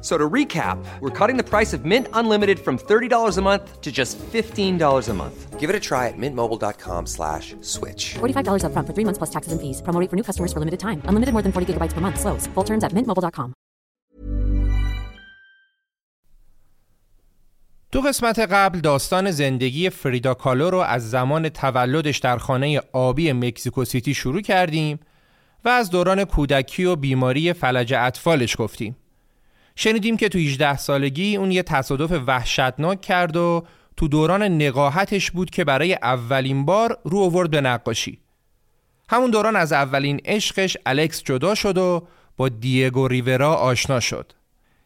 So to recap, we're cutting the price of Mint Unlimited from $30 a month to just $15 a month. Give it a try at mintmobile.com slash switch. $45 upfront for three months plus taxes and fees. Promo rate for new customers for limited time. Unlimited more than 40 gigabytes per month. Slows. Full terms at mintmobile.com. تو قسمت قبل داستان زندگی فریدا کالو رو از زمان تولدش در خانه آبی مکزیکو سیتی شروع کردیم و از دوران کودکی و بیماری فلج اطفالش گفتیم. شنیدیم که تو 18 سالگی اون یه تصادف وحشتناک کرد و تو دوران نقاهتش بود که برای اولین بار رو آورد به نقاشی. همون دوران از اولین عشقش الکس جدا شد و با دیگو ریورا آشنا شد.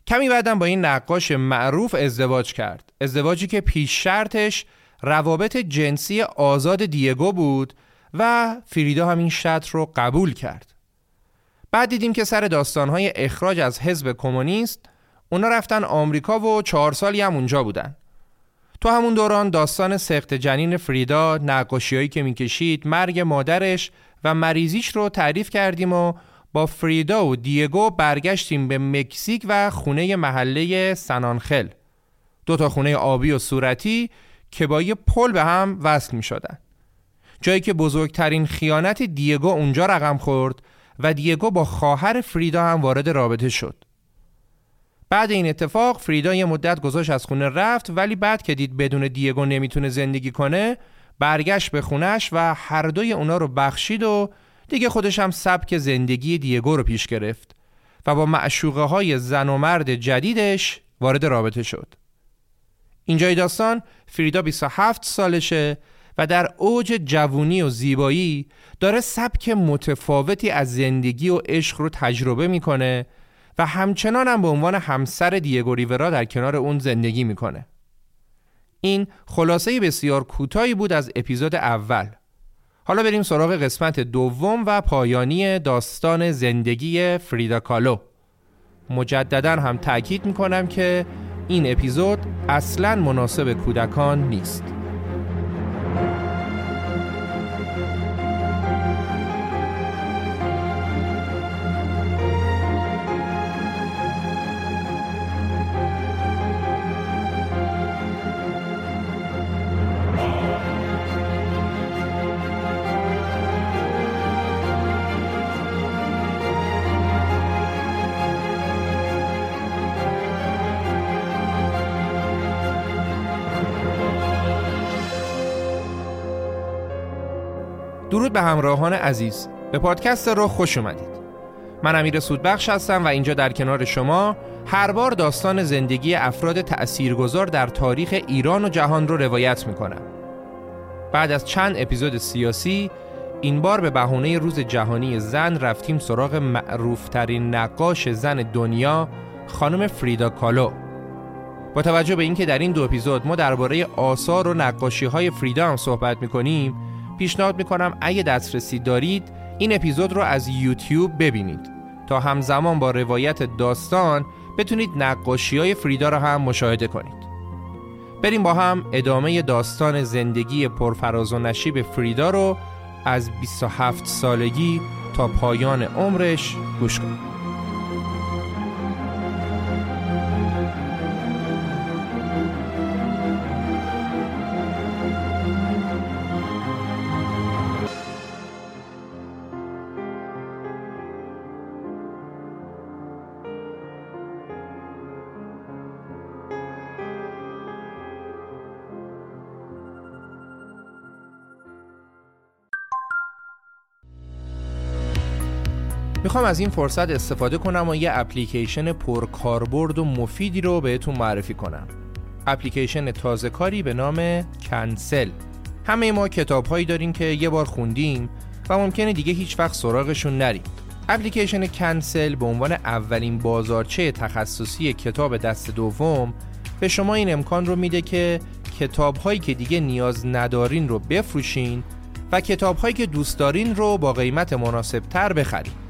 کمی بعدم با این نقاش معروف ازدواج کرد. ازدواجی که پیش شرطش روابط جنسی آزاد دیگو بود و فریدا همین شرط رو قبول کرد. بعد دیدیم که سر داستانهای اخراج از حزب کمونیست اونا رفتن آمریکا و چهار سالی هم اونجا بودن. تو همون دوران داستان سخت جنین فریدا، نقاشیهایی که می‌کشید، مرگ مادرش و مریضیش رو تعریف کردیم و با فریدا و دیگو برگشتیم به مکزیک و خونه محله سنانخل. دو تا خونه آبی و صورتی که با یه پل به هم وصل می شدن. جایی که بزرگترین خیانت دیگو اونجا رقم خورد و دیگو با خواهر فریدا هم وارد رابطه شد. بعد این اتفاق فریدا یه مدت گذاشت از خونه رفت ولی بعد که دید بدون دیگو نمی‌تونه زندگی کنه برگشت به خونش و هر دوی اونا رو بخشید و دیگه خودش هم سبک زندگی دیگو رو پیش گرفت و با معشوقه های زن و مرد جدیدش وارد رابطه شد. اینجای داستان فریدا 27 سالشه و در اوج جوونی و زیبایی داره سبک متفاوتی از زندگی و عشق رو تجربه می‌کنه و همچنان هم به عنوان همسر دیگو ریورا در کنار اون زندگی می‌کنه. این خلاصه بسیار کوتاهی بود از اپیزود اول. حالا بریم سراغ قسمت دوم و پایانی داستان زندگی فریدا کالو. مجددا هم تاکید می‌کنم که این اپیزود اصلا مناسب کودکان نیست. درود به همراهان عزیز. به پادکست رو خوش اومدید. من امیر سودبخش هستم و اینجا در کنار شما هر بار داستان زندگی افراد تأثیرگذار در تاریخ ایران و جهان رو روایت می‌کنم. بعد از چند اپیزود سیاسی این بار به بهونه روز جهانی زن رفتیم سراغ معروفترین نقاش زن دنیا خانم فریدا کالو. با توجه به اینکه در این دو اپیزود ما درباره آثار و نقاشی های فریدا هم صحبت می‌کنیم پیشنهاد می‌کنم اگه دسترسی دارید این اپیزود رو از یوتیوب ببینید تا همزمان با روایت داستان بتونید نقاشی های فریدا رو هم مشاهده کنید. بریم با هم ادامه داستان زندگی پرفراز و نشیب فریدا رو از 27 سالگی تا پایان عمرش گوش کنیم. می‌خوام از این فرصت استفاده کنم و یه اپلیکیشن پرکاربرد و مفیدی رو بهتون معرفی کنم. اپلیکیشن تازه کاری به نام کنسل همه ما کتاب هایی داریم که یه بار خوندیم و ممکنه دیگه هیچ وقت سراغشون نریم. اپلیکیشن کنسل به عنوان اولین بازارچه تخصصی کتاب دست دوم به شما این امکان رو میده که کتاب هایی که دیگه نیاز ندارین رو بفروشین و کتاب هایی که دوست دارین رو با قیمت مناسب تر بخرید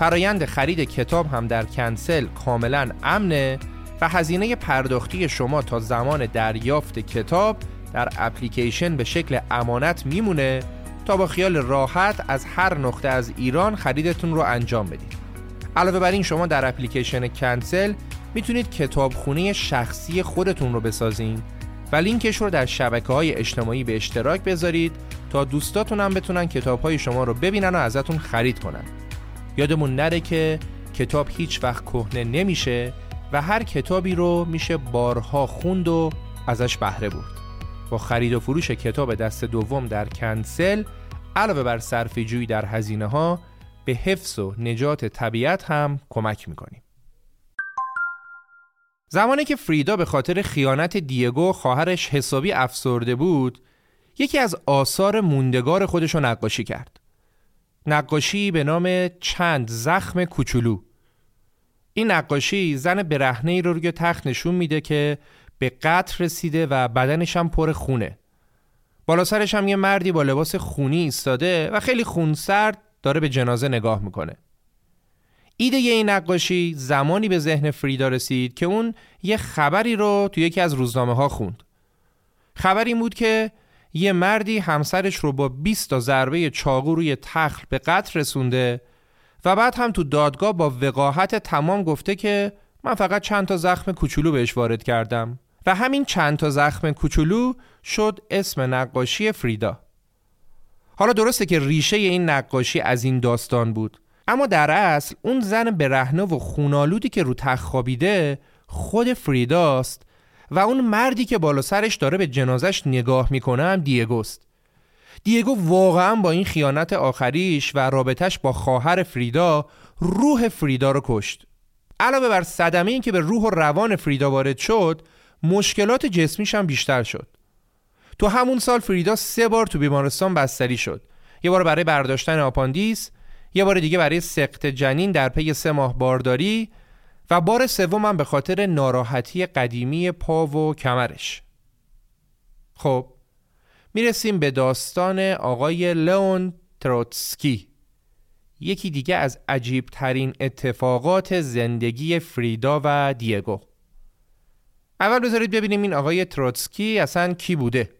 فرایند خرید کتاب هم در کنسل کاملا امنه و هزینه پرداختی شما تا زمان دریافت کتاب در اپلیکیشن به شکل امانت میمونه تا با خیال راحت از هر نقطه از ایران خریدتون رو انجام بدید. علاوه بر این شما در اپلیکیشن کنسل می‌تونید کتابخونه شخصی خودتون رو بسازین و لینکش رو در شبکه های اجتماعی به اشتراک بذارید تا دوستاتون هم بتونن کتاب های شما رو ببینن و ازتون خرید کنن. یادمون نره که کتاب هیچ وقت کهنه نمیشه و هر کتابی رو میشه بارها خوند و ازش بهره برد. با خرید و فروش کتاب دست دوم در کنسل علاوه بر صرفه جویی در هزینه ها به حفظ و نجات طبیعت هم کمک می‌کنیم. زمانی که فریدا به خاطر خیانت دیگو خواهرش حسابی افسرده بود یکی از آثار موندگار خودش رو نقاشی کرد. نقاشی به نام چند زخم کوچولو. این نقاشی زن برهنه ای رو روی تخت نشون میده که به قتل رسیده و بدنش هم پر خونه. بالا سرش هم یه مردی با لباس خونی ایستاده و خیلی خونسرد داره به جنازه نگاه می‌کنه. ایده این نقاشی زمانی به ذهن فریدا رسید که اون یه خبری رو تو یکی از روزنامه ها خوند. خبری بود که یه مردی همسرش رو با 20 تا ضربه چاقو روی تخل به قتل رسونده و بعد هم تو دادگاه با وقاحت تمام گفته که من فقط چند تا زخم کوچولو بهش وارد کردم و همین چند تا زخم کوچولو شد اسم نقاشی فریدا. حالا درسته که ریشه این نقاشی از این داستان بود اما در اصل اون زن برهنه و خونالودی که رو تخت خوابیده خود فریداست و اون مردی که بالا سرش داره به جنازش نگاه می‌کنه هم دیگوست. دیگو واقعا با این خیانت آخریش و رابطش با خواهر فریدا روح فریدا رو کشت. علاوه بر صدمه این که به روح و روان فریدا وارد شد مشکلات جسمیش هم بیشتر شد. تو همون سال فریدا سه بار تو بیمارستان بستری شد. یه بار برای برداشتن آپاندیس یه بار دیگه برای سقط جنین در پی سه ماه بارداری و بار سومم به خاطر ناراحتی قدیمی پا و کمرش. خب می‌رسیم به داستان آقای لئون تروتسکی. یکی دیگه از عجیب ترین اتفاقات زندگی فریدا و دیگو. اول بذارید ببینیم این آقای تروتسکی اصلا کی بوده.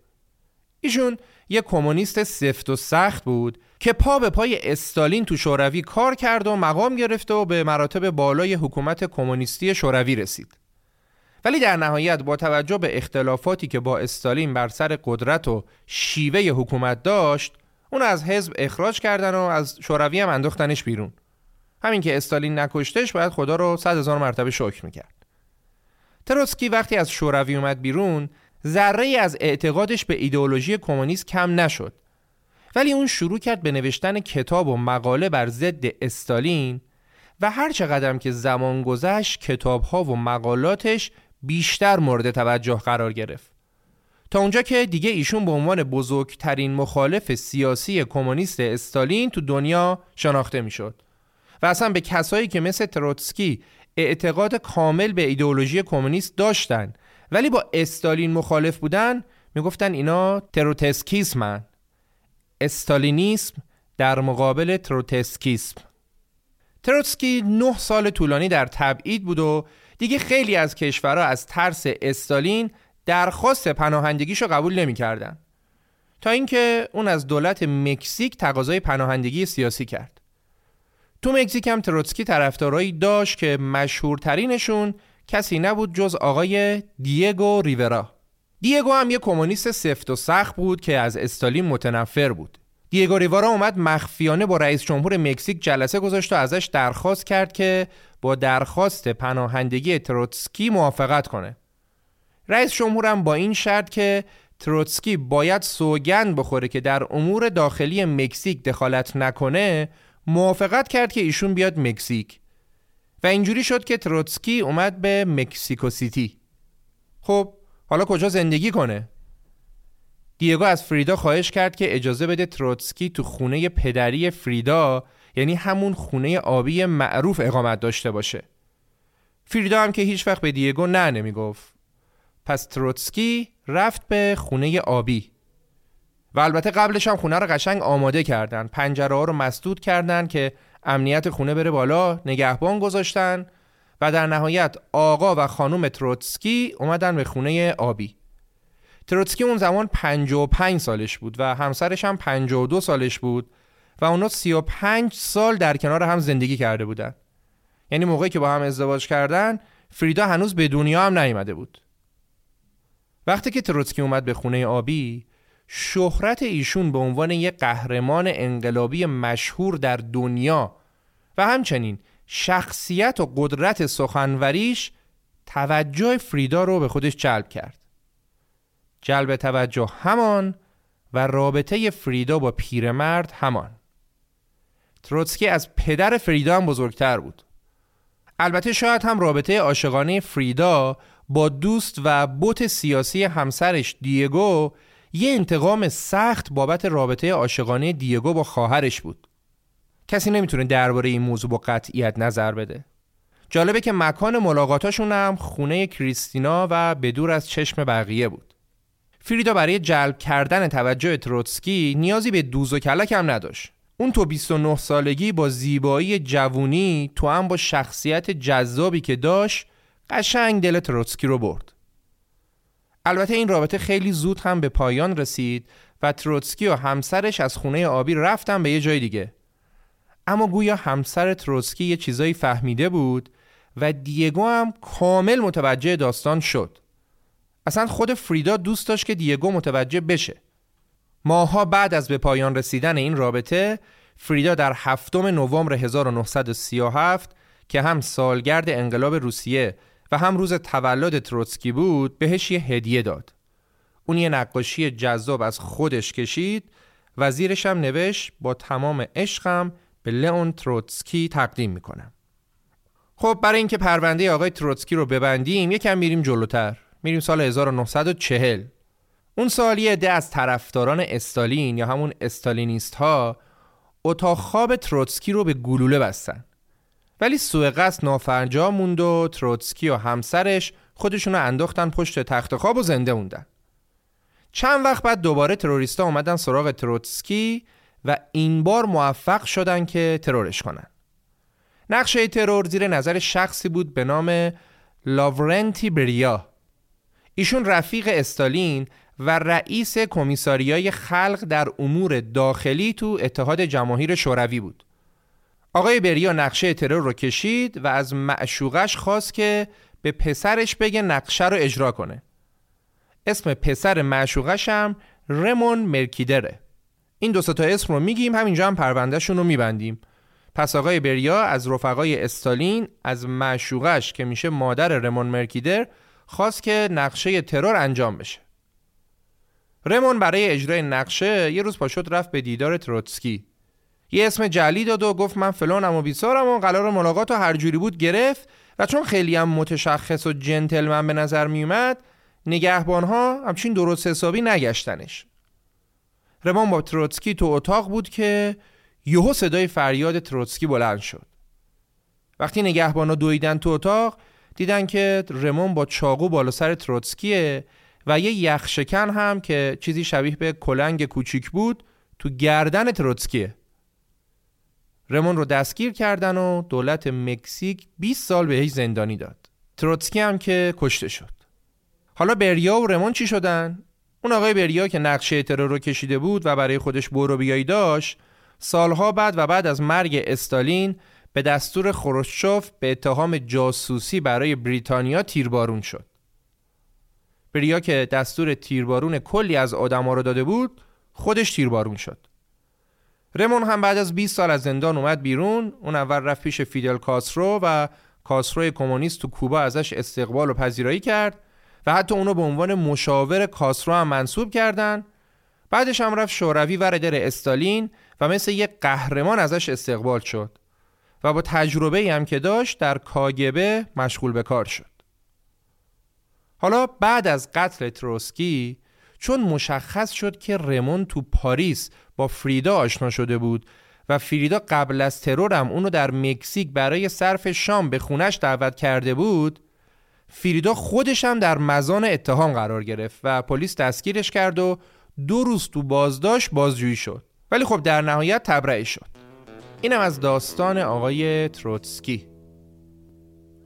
ایشون یه کمونیست سفت و سخت بود که پا به پای استالین تو شوروی کار کرد و مقام گرفته و به مراتب بالای حکومت کمونیستی شوروی رسید. ولی در نهایت با توجه به اختلافاتی که با استالین بر سر قدرت و شیوه حکومت داشت اون از حزب اخراج کردن و از شوروی هم انداختنش بیرون همین که استالین نکشتش باید خدا رو صد هزار مرتبه شکر می‌کرد تروتسکی وقتی از شوروی اومد بیرون ذره از اعتقادش به ایدئولوژی کمونیست کم نشد. ولی اون شروع کرد به نوشتن کتاب و مقاله بر ضد استالین و هر چقدر که زمان گذشت کتاب ها و مقالاتش بیشتر مورد توجه قرار گرفت. تا اونجا که دیگه ایشون به عنوان بزرگترین مخالف سیاسی کمونیست استالین تو دنیا شناخته می‌شد و اصلا به کسایی که مثل تروتسکی اعتقاد کامل به ایدئولوژی کمونیست داشتن ولی با استالین مخالف بودن می‌گفتن اینا تروتسکیسمن. استالینیسم در مقابل تروتسکیسم. تروتسکی نه سال طولانی در تبعید بود و دیگه خیلی از کشورها از ترس استالین درخواست پناهندگیشو قبول نمی‌کردن. تا اینکه اون از دولت مکزیک تقاضای پناهندگی سیاسی کرد. تو مکزیک هم تروتسکی طرفدارایی داشت که مشهورترینشون کسی نبود جز آقای دیگو ریورا. دیگو هم یه کمونیست سفت و سخت بود که از استالین متنفر بود. دیگو ریورا اومد مخفیانه با رئیس جمهور مکزیک جلسه گذاشت و ازش درخواست کرد که با درخواست پناهندگی تروتسکی موافقت کنه. رئیس جمهورم با این شرط که تروتسکی باید سوگند بخوره که در امور داخلی مکزیک دخالت نکنه موافقت کرد که ایشون بیاد مکزیک. و اینجوری شد که تروتسکی اومد به مکسیکو سیتی. خب حالا کجا زندگی کنه؟ دیگو از فریدا خواهش کرد که اجازه بده تروتسکی تو خونه پدری فریدا یعنی همون خونه آبی معروف اقامت داشته باشه. فریدا هم که هیچ وقت به دیگو نه نمی‌گفت. پس تروتسکی رفت به خونه آبی. و البته قبلش هم خونه رو قشنگ آماده کردن. پنجره ها رو مسدود کردن که امنیت خونه بره بالا نگهبان گذاشتن و در نهایت آقا و خانم تروتسکی اومدن به خونه آبی. تروتسکی اون زمان 55 سالش بود و همسرش هم 52 سالش بود و اونا 35 سال در کنار هم زندگی کرده بودن. یعنی موقعی که با هم ازدواج کردن فریدا هنوز به دنیا هم نیامده بود. وقتی که تروتسکی اومد به خونه آبی شهرت ایشون به عنوان یک قهرمان انقلابی مشهور در دنیا و همچنین شخصیت و قدرت سخنوریش توجه فریدا رو به خودش جلب کرد. جلب توجه همان و رابطه فریدا با پیرمرد همان. تروتسکی از پدر فریدا هم بزرگتر بود. البته شاید هم رابطه عاشقانه فریدا با دوست و بوت سیاسی همسرش دیگو یه انتقام سخت بابت رابطه عاشقانه دیگو با خواهرش بود. کسی نمی‌تونه درباره این موضوع با قطعیت نظر بده. جالبه که مکان ملاقاتاشون هم خونه کریستینا و بدور از چشم بقیه بود. فریدا برای جلب کردن توجه تروتسکی نیازی به دوز و کلک هم نداشت. اون تو 29 سالگی با زیبایی جوونی تو هم با شخصیت جذابی که داشت قشنگ دل تروتسکی رو برد. البته این رابطه خیلی زود هم به پایان رسید و تروتسکی و همسرش از خونه آبی رفتن به یه جای دیگه. اما گویا همسر تروتسکی یه چیزایی فهمیده بود و دیگو هم کامل متوجه داستان شد. اصلا خود فریدا دوست داشت که دیگو متوجه بشه. ماها بعد از به پایان رسیدن این رابطه فریدا در هفتم نوامبر 1937 که هم سالگرد انقلاب روسیه و هم روز تولد تروتسکی بود بهش یه هدیه داد. اون یه نقاشی جذاب از خودش کشید و زیرش هم نوشت با تمام عشقم به لئون تروتسکی تقدیم می‌کنم. خب برای اینکه پرونده آقای تروتسکی رو ببندیم یکم میریم جلوتر. میریم سال 1940 اون سال عده از طرفداران استالین یا همون استالینیست ها اتاق خواب تروتسکی رو به گلوله بستن. ولی سوء قصد نافرجام موند و تروتسکی و همسرش خودشونو انداختن پشت تخت خواب و زنده موندن. چند وقت بعد دوباره تروریستا اومدن سراغ تروتسکی و این بار موفق شدن که ترورش کنن. نقشه ترور زیر نظر شخصی بود به نام لاورنتی بریا. ایشون رفیق استالین و رئیس کمیساریای خلق در امور داخلی تو اتحاد جماهیر شوروی بود. آقای بریا نقشه ترور رو کشید و از معشوقش خواست که به پسرش بگه نقشه رو اجرا کنه. اسم پسر معشوقش هم رمون مرکیدره این دو تا اسم رو میگیم همینجا هم پروندهشون رو میبندیم. پس آقای بریا از رفقای استالین از معشوقش که میشه مادر رمون مرکیدر خواست که نقشه ترور انجام بشه. رمون برای اجرای نقشه یه روز پا شد رفت به دیدار تروتسکی. یه اسم جعلی داد و گفت من فلانم و بیسارم و قرار ملاقات و هر جوری بود گرفت و چون خیلی هم متشخص و جنتلمن به نظر میومد نگهبانها همچین درست حسابی نگشتنش. رمون با تروتسکی تو اتاق بود که یهو صدای فریاد تروتسکی بلند شد. وقتی نگهبانا دویدن تو اتاق دیدن که رمون با چاقو بالا سر تروتسکیه و یه یخشکن هم که چیزی شبیه به کلنگ کوچیک بود تو گردن تروتسکیه. رمون رو دستگیر کردن و دولت مکزیک 20 سال بهش زندانی داد تروتسکی هم که کشته شد حالا بریا و رمون چی شدن؟ اون آقای بریا که نقشه ترور رو کشیده بود و برای خودش برو بیایی داشت سالها بعد و بعد از مرگ استالین به دستور خروشچوف به اتهام جاسوسی برای بریتانیا تیربارون شد. بریا که دستور تیربارون کلی از آدما رو داده بود خودش تیربارون شد. رمون هم بعد از 20 سال از زندان اومد بیرون. اون اول رفت پیش فیدل کاسرو و کاسرو کمونیست تو کوبا ازش استقبال و پذیرایی کرد و حتی اونو به عنوان مشاور کاسرو هم منصوب کردن. بعدش هم رفت شوروی و ردر استالین و مثل یک قهرمان ازش استقبال شد و با تجربه هم که داشت در کاگبه مشغول به کار شد. حالا بعد از قتل تروسکی چون مشخص شد که رمون تو پاریس با فریدا آشنا شده بود و فریدا قبل از ترور هم اونو در مکزیک برای صرف شام به خونش دعوت کرده بود فریدا خودش هم در مزان اتهام قرار گرفت و پلیس دستگیرش کرد و دو روز تو بازداشت بازجویی شد. ولی خب در نهایت تبرئه شد. اینم از داستان آقای تروتسکی.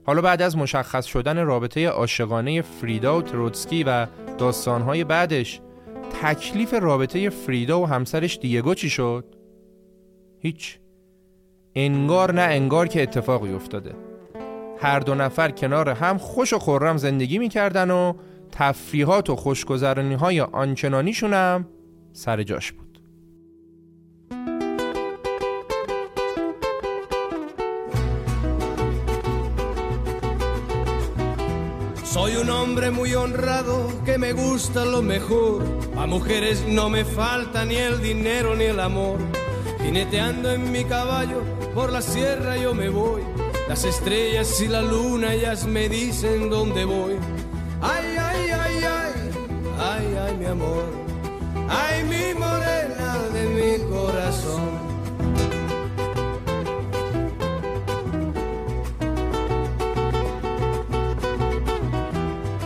حالا بعد از مشخص شدن رابطه عاشقانه فریدا و تروتسکی و داستانهای بعدش تکلیف رابطه فریدا و همسرش دیگو چی شد؟ هیچ. انگار نه انگار که اتفاقی افتاده. هر دو نفر کنار هم خوش و خورم زندگی می‌کردن و تفریحات و خوشگذرانی های آنچنانیشون هم سر جاش بود. Soy un hombre muy honrado que me gusta lo mejor. A mujeres no me falta ni el dinero ni el amor. Jineteando en mi caballo por la sierra yo me voy. Las estrellas y la luna ellas me dicen dónde voy. Ay, ay, ay, ay, ay, ay, mi amor. Ay, mi morena de mi corazón.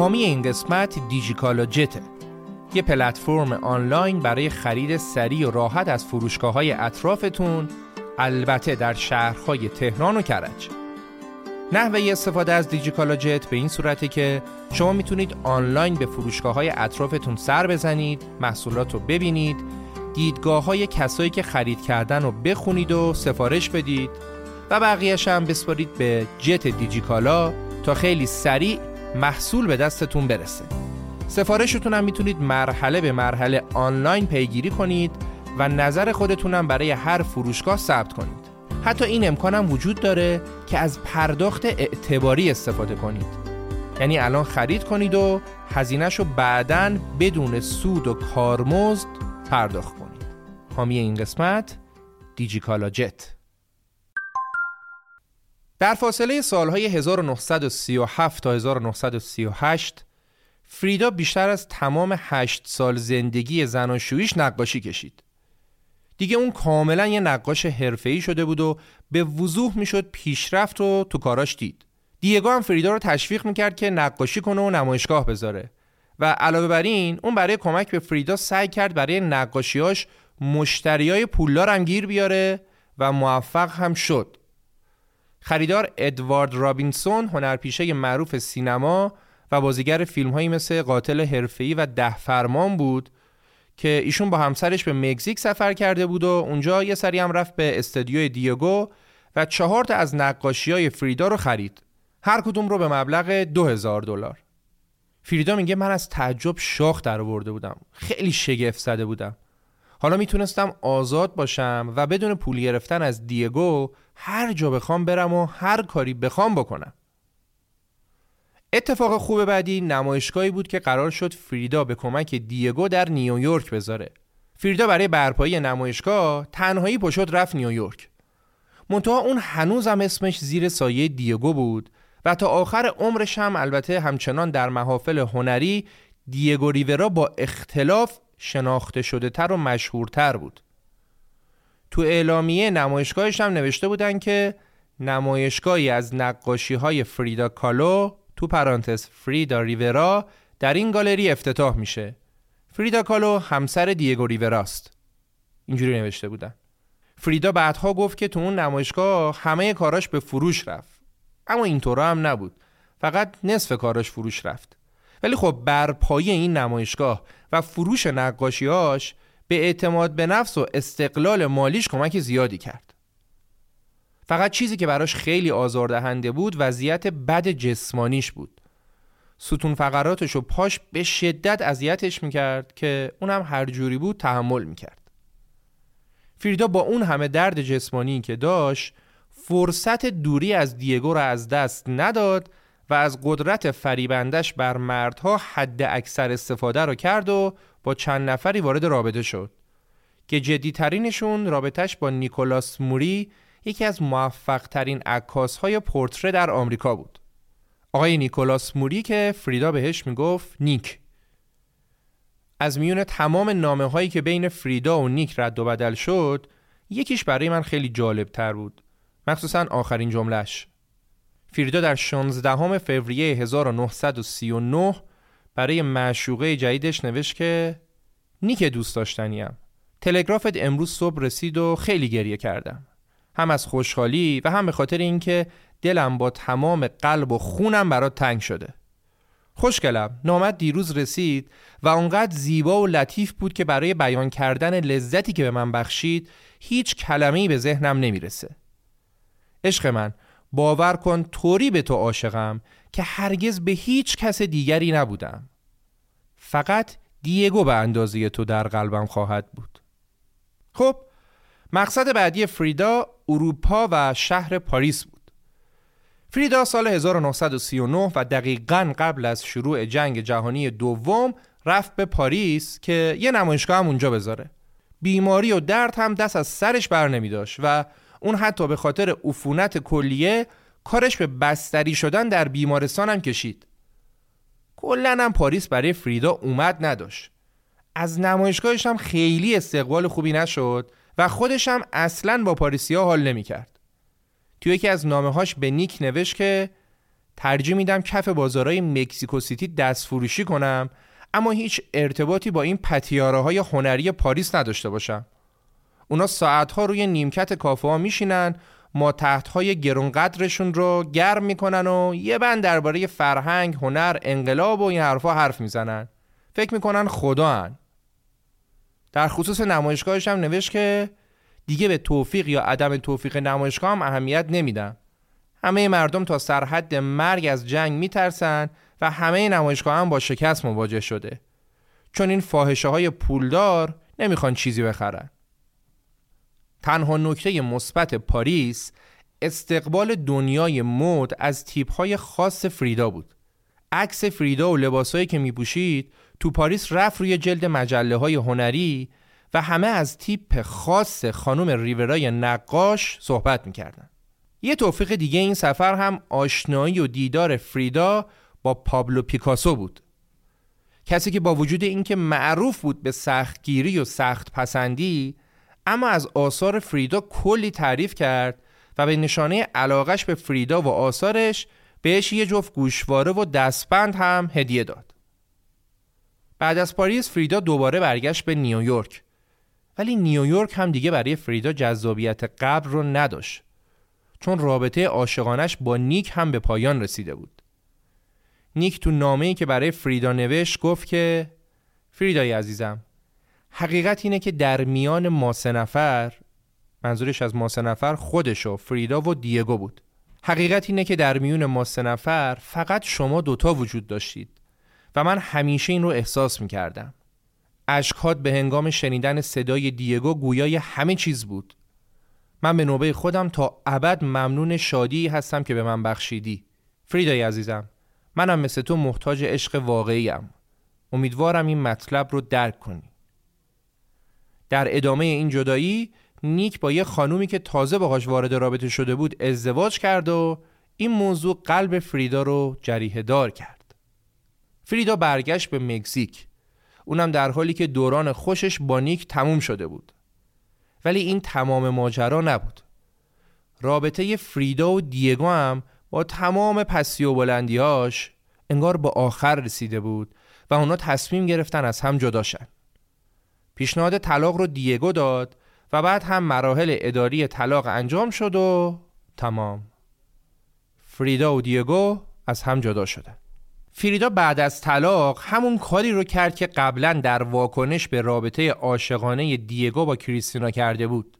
حامی این قسمت دیجیکالا جته یه پلتفرم آنلاین برای خرید سریع و راحت از فروشگاه های اطرافتون البته در شهرهای تهران و کرج. نحوه استفاده از دیجیکالا جت به این صورته که شما می‌تونید آنلاین به فروشگاه های اطرافتون سر بزنید محصولات رو ببینید دیدگاه های کسایی که خرید کردن رو بخونید و سفارش بدید و بقیهش هم بسپارید به جت دیجیکالا تا خیلی سریع محصول به دستتون برسه. سفارشتون هم می‌تونید مرحله به مرحله آنلاین پیگیری کنید و نظر خودتونم برای هر فروشگاه ثبت کنید. حتی این امکانم وجود داره که از پرداخت اعتباری استفاده کنید. یعنی الان خرید کنید و هزینهش رو بعدا بدون سود و کارمزد پرداخت کنید. حامی این قسمت دیجیکالا جت. در فاصله سالهای 1937 تا 1938 فریدا بیشتر از تمام هشت سال زندگی زناشویش نقاشی کشید. دیگه اون کاملا یه نقاش حرفه‌ای شده بود و به وضوح می‌شد پیشرفت رو تو کاراش دید. دیگو هم فریدا رو تشویق می‌کرد که نقاشی کنه و نمایشگاه بذاره و علاوه بر این اون برای کمک به فریدا سعی کرد برای نقاشیاش مشتریای پولدار هم گیر بیاره و موفق هم شد. خریدار ادوارد رابینسون هنرپیشه معروف سینما و بازیگر فیلم هایی مثل قاتل حرفه‌ای و ده فرمان بود که ایشون با همسرش به مکزیک سفر کرده بود و اونجا یه سری هم رفت به استودیوی دیگو و چهار تا از نقاشی های فریدا رو خرید. هر کدوم رو به مبلغ 2000 دلار. فریدا میگه من از تعجب شاخ در آورده بودم. خیلی شگفت زده بودم. حالا می‌تونستم آزاد باشم و بدون پول گرفتن از دیگو هر جا بخوام برم و هر کاری بخوام بکنم. اتفاق خوب بعدی نمایشگاهی بود که قرار شد فریدا به کمک دیگو در نیویورک بذاره. فریدا برای برپایی نمایشگاه تنهایی پشت رفت نیویورک. منتها اون هنوز هم اسمش زیر سایه دیگو بود و تا آخر عمرش هم البته همچنان در محافل هنری دیگو ریورا با اختلاف شناخته شده تر و مشهورتر بود. تو اعلامیه نمایشگاهش هم نوشته بودن که نمایشگاهی از نقاشی های فریدا کالو تو پرانتز فریدا ریورا در این گالری افتتاح میشه. فریدا کالو همسر دیگو ریوراست. اینجوری نوشته بودن. فریدا بعدها گفت که تو اون نمایشگاه همه کاراش به فروش رفت. اما اینطورا هم نبود. فقط نصف کاراش فروش رفت. ولی خب برپایی این نمایشگاه و فروش نقاشیاش به اعتماد به نفس و استقلال مالیش کمک زیادی کرد. فقط چیزی که براش خیلی آزاردهنده بود وضعیت بد جسمانیش بود. ستون فقراتش و پاش به شدت اذیتش می‌کرد که اونم هر جوری بود تحمل می‌کرد. فریدا با اون همه درد جسمانی که داشت فرصت دوری از دیگو را از دست نداد و از قدرت فریبندش بر مردها حد اکثر استفاده را کرد و با چند نفری وارد رابطه شد که جدیترینشون رابطهش با نیکولاس موری یکی از موفق ترین عکاس های پورتره در آمریکا بود. آقای نیکولاس موری که فریدا بهش می‌گفت نیک. از میون تمام نامه هایی که بین فریدا و نیک رد و بدل شد یکیش برای من خیلی جالب تر بود. مخصوصا آخرین جملهش فریدا در 16 فوریه 1939 برای معشوقه جدیدش نوشت که نیک دوست داشتنیم. تلگرافت امروز صبح رسید و خیلی گریه کردم. هم از خوشحالی و هم به خاطر اینکه دلم با تمام قلب و خونم برات تنگ شده. خوشگلم نامت دیروز رسید و اونقدر زیبا و لطیف بود که برای بیان کردن لذتی که به من بخشید هیچ کلمه‌ای به ذهنم نمی‌رسه. عشق من باور کن طوری به تو عاشقم که هرگز به هیچ کس دیگری نبودم. فقط دیگو به اندازه تو در قلبم خواهد بود. خب مقصد بعدی فریدا اروپا و شهر پاریس بود. فریدا سال 1939 و دقیقا قبل از شروع جنگ جهانی دوم رفت به پاریس که یه نمایشگاه هم اونجا بذاره. بیماری و درد هم دست از سرش بر نمی داشت و اون حتی به خاطر عفونت کلیه کارش به بستری شدن در بیمارستان هم کشید. کلا هم پاریس برای فریدا اومد نداشت. از نمایشگاهش هم خیلی استقبال خوبی نشد و خودش هم اصلا با پاریسیا حال نمی کرد توی یکی از نامه هاش به نیک نوشت که ترجیح میدم کف بازارهای مکزیکو سیتی دست فروشی کنم اما هیچ ارتباطی با این پتیاره های هنری پاریس نداشته باشم. اونا ساعتها روی نیمکت کافه ها میشینن ما تحت های گرونقدرشون رو گرم می‌کنن و یه بند درباره فرهنگ، هنر، انقلاب و این حرفا حرف می‌زنن. فکر می‌کنن خدا هن. در خصوص نمایشگاهش هم نوشت که دیگه به توفیق یا عدم توفیق نمایشگاه هم اهمیت نمیدم همه مردم تا سرحد مرگ از جنگ میترسن و همه نمایشگاه هم با شکست مواجه شده. چون این فاحشه های پولدار نمی‌خوان چیزی بخرن. تنها نکته مثبت پاریس استقبال دنیای مد از تیپ‌های خاص فریدا بود. عکس فریدا و لباسایی که میپوشید تو پاریس رفت روی جلد مجله های هنری و همه از تیپ خاص خانم ریورای نقاش صحبت می‌کردن. یه توفیق دیگه این سفر هم آشنایی و دیدار فریدا با پابلو پیکاسو بود. کسی که با وجود اینکه معروف بود به سختگیری و سخت پسندی اما از آثار فریدا کلی تعریف کرد و به نشانه علاقش به فریدا و آثارش بهش یه جفت گوشواره و دستبند هم هدیه داد. بعد از پاریس فریدا دوباره برگشت به نیویورک. ولی نیویورک هم دیگه برای فریدا جذابیت قبل رو نداشت. چون رابطه عاشقانش با نیک هم به پایان رسیده بود. نیک تو نامه‌ای که برای فریدا نوشت گفت که فریدای عزیزم حقیقت اینه که در میان ما سه نفر منظورش از ما سه نفر خودش و فریدا و دیگو بود حقیقت اینه که در میون ما سه نفر فقط شما دوتا وجود داشتید و من همیشه این رو احساس می کردم. اشکات به هنگام شنیدن صدای دیگو گویای همه چیز بود. من به نوبه خودم تا ابد ممنون شادی هستم که به من بخشیدی. فریدای عزیزم، منم مثل تو محتاج عشق واقعیم. امیدوارم این مطلب رو درک کنی. در ادامه این جدایی نیک با یه خانومی که تازه باهاش وارد رابطه شده بود ازدواج کرد و این موضوع قلب فریدا رو جریه دار کرد. فریدا برگشت به مکزیک. اونم در حالی که دوران خوشش با نیک تموم شده بود. ولی این تمام ماجرا نبود. رابطه فریدا و دیگو هم با تمام پسی و بلندیاش انگار به آخر رسیده بود و اونا تصمیم گرفتن از هم جداشن. پیشنهاد طلاق رو دیگو داد و بعد هم مراحل اداری طلاق انجام شد و تمام. فریدا و دیگو از هم جدا شدن. فریدا بعد از طلاق همون کاری رو کرد که قبلا در واکنش به رابطه عاشقانه دیگو با کریستینا کرده بود.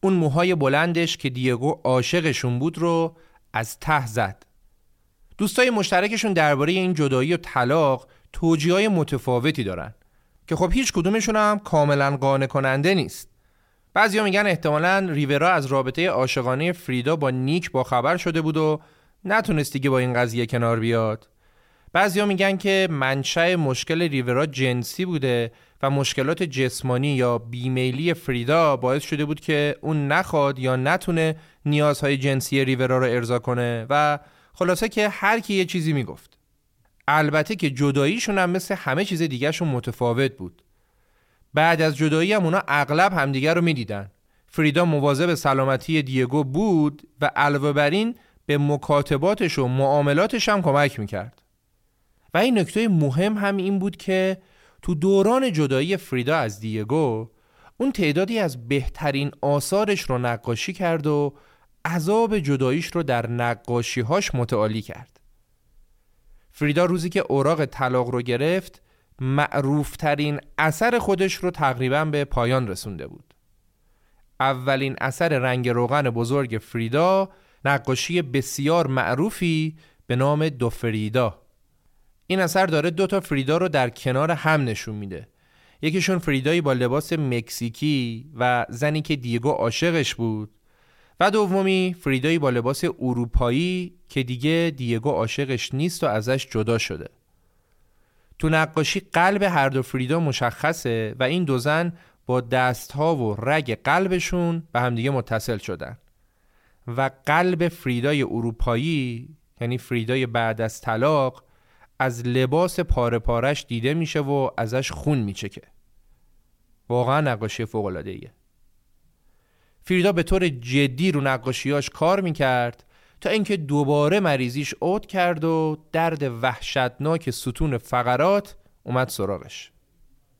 اون موهای بلندش که دیگو عاشقشون بود رو از ته زد. دوستای مشترکشون درباره این جدایی و طلاق توجیه متفاوتی دارن که خب هیچ کدومشون هم کاملا قانع کننده نیست. بعضیا میگن احتمالا ریورا از رابطه عاشقانه فریدا با نیک با خبر شده بود و نتونست دیگه با این قضیه کنار بیاد. بعضیا میگن که منشأ مشکل ریورا جنسی بوده و مشکلات جسمانی یا بیمیلی فریدا باعث شده بود که اون نخواد یا نتونه نیازهای جنسی ریورا رو ارضا کنه و خلاصه که هر کی یه چیزی می‌گفت. البته که جداییشون هم مثل همه چیز دیگهشون متفاوت بود. بعد از جدایی هم اونا اغلب همدیگر رو می‌دیدن. فریدا مواظب سلامتی دیگو بود و علاوه بر این به مکاتباتش و معاملاتش هم کمک می‌کرد. و این نکته مهم هم این بود که تو دوران جدایی فریدا از دیگو اون تعدادی از بهترین آثارش رو نقاشی کرد و عذاب جداییش رو در نقاشیهاش متعالی کرد. فریدا روزی که اوراق طلاق رو گرفت معروفترین اثر خودش رو تقریبا به پایان رسونده بود. اولین اثر رنگ روغن بزرگ فریدا نقاشی بسیار معروفی به نام دو فریدا. این اثر داره دو تا فریدا رو در کنار هم نشون میده. یکیشون فریدایی با لباس مکزیکی و زنی که دیگو عاشقش بود. و دومی فریدایی با لباس اروپایی که دیگه دیگو عاشقش نیست و ازش جدا شده. تو نقاشی قلب هر دو فریدا مشخصه و این دو زن با دستها و رگ قلبشون به همدیگه متصل شدن. و قلب فریدای اروپایی یعنی فریدای بعد از طلاق از لباس پاره پارش دیده میشه و ازش خون میچکه. واقعا نقاشی فوق فریدا به طور جدی رو نقاشیاش کار می‌کرد تا اینکه دوباره مریضیش اوت کرد و درد وحشتناک ستون فقرات اومد سراغش.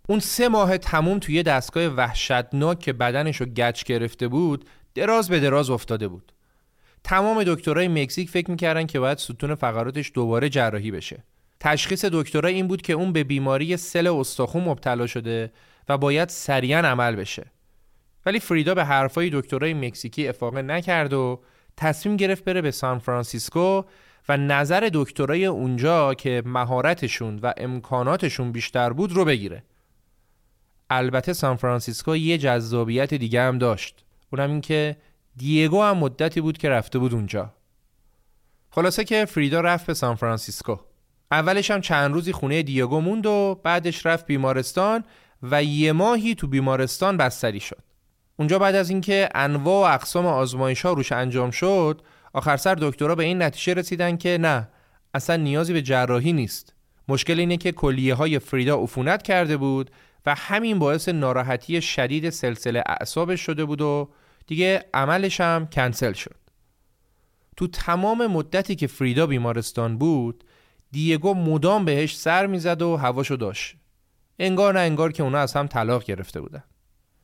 اون سه ماه تموم توی دستگاه وحشتناک که بدنش رو گچ گرفته بود دراز به دراز افتاده بود. تمام دکترای مکزیک فکر می‌کردن که باید ستون فقراتش دوباره جراحی بشه. تشخیص دکترا این بود که اون به بیماری سل استخون مبتلا شده و باید سریعا عمل بشه. ولی فریدا به حرفای دکترای مکزیکی افاقه نکرد و تصمیم گرفت بره به سان فرانسیسکو و نظر دکترای اونجا که مهارتشون و امکاناتشون بیشتر بود رو بگیره. البته سان فرانسیسکو یه جذابیت دیگه هم داشت. اونم این که دیگو هم مدتی بود که رفته بود اونجا. خلاصه که فریدا رفت به سان فرانسیسکو. اولش هم چند روزی خونه دیگو موند و بعدش رفت بیمارستان و یه ماهی تو بیمارستان بستری شد. اونجا بعد از اینکه انواع و اقسام آزمایش ها روش انجام شد آخر سر دکترها به این نتیجه رسیدن که نه اصلا نیازی به جراحی نیست. مشکل اینه که کلیه های فریدا عفونت کرده بود و همین باعث ناراحتی شدید سلسله اعصابش شده بود و دیگه عملش هم کنسل شد. تو تمام مدتی که فریدا بیمارستان بود دیگو مدام بهش سر می‌زد و هواشو داشت. انگار نه انگار که اونا از هم طلاق گرفته بودن.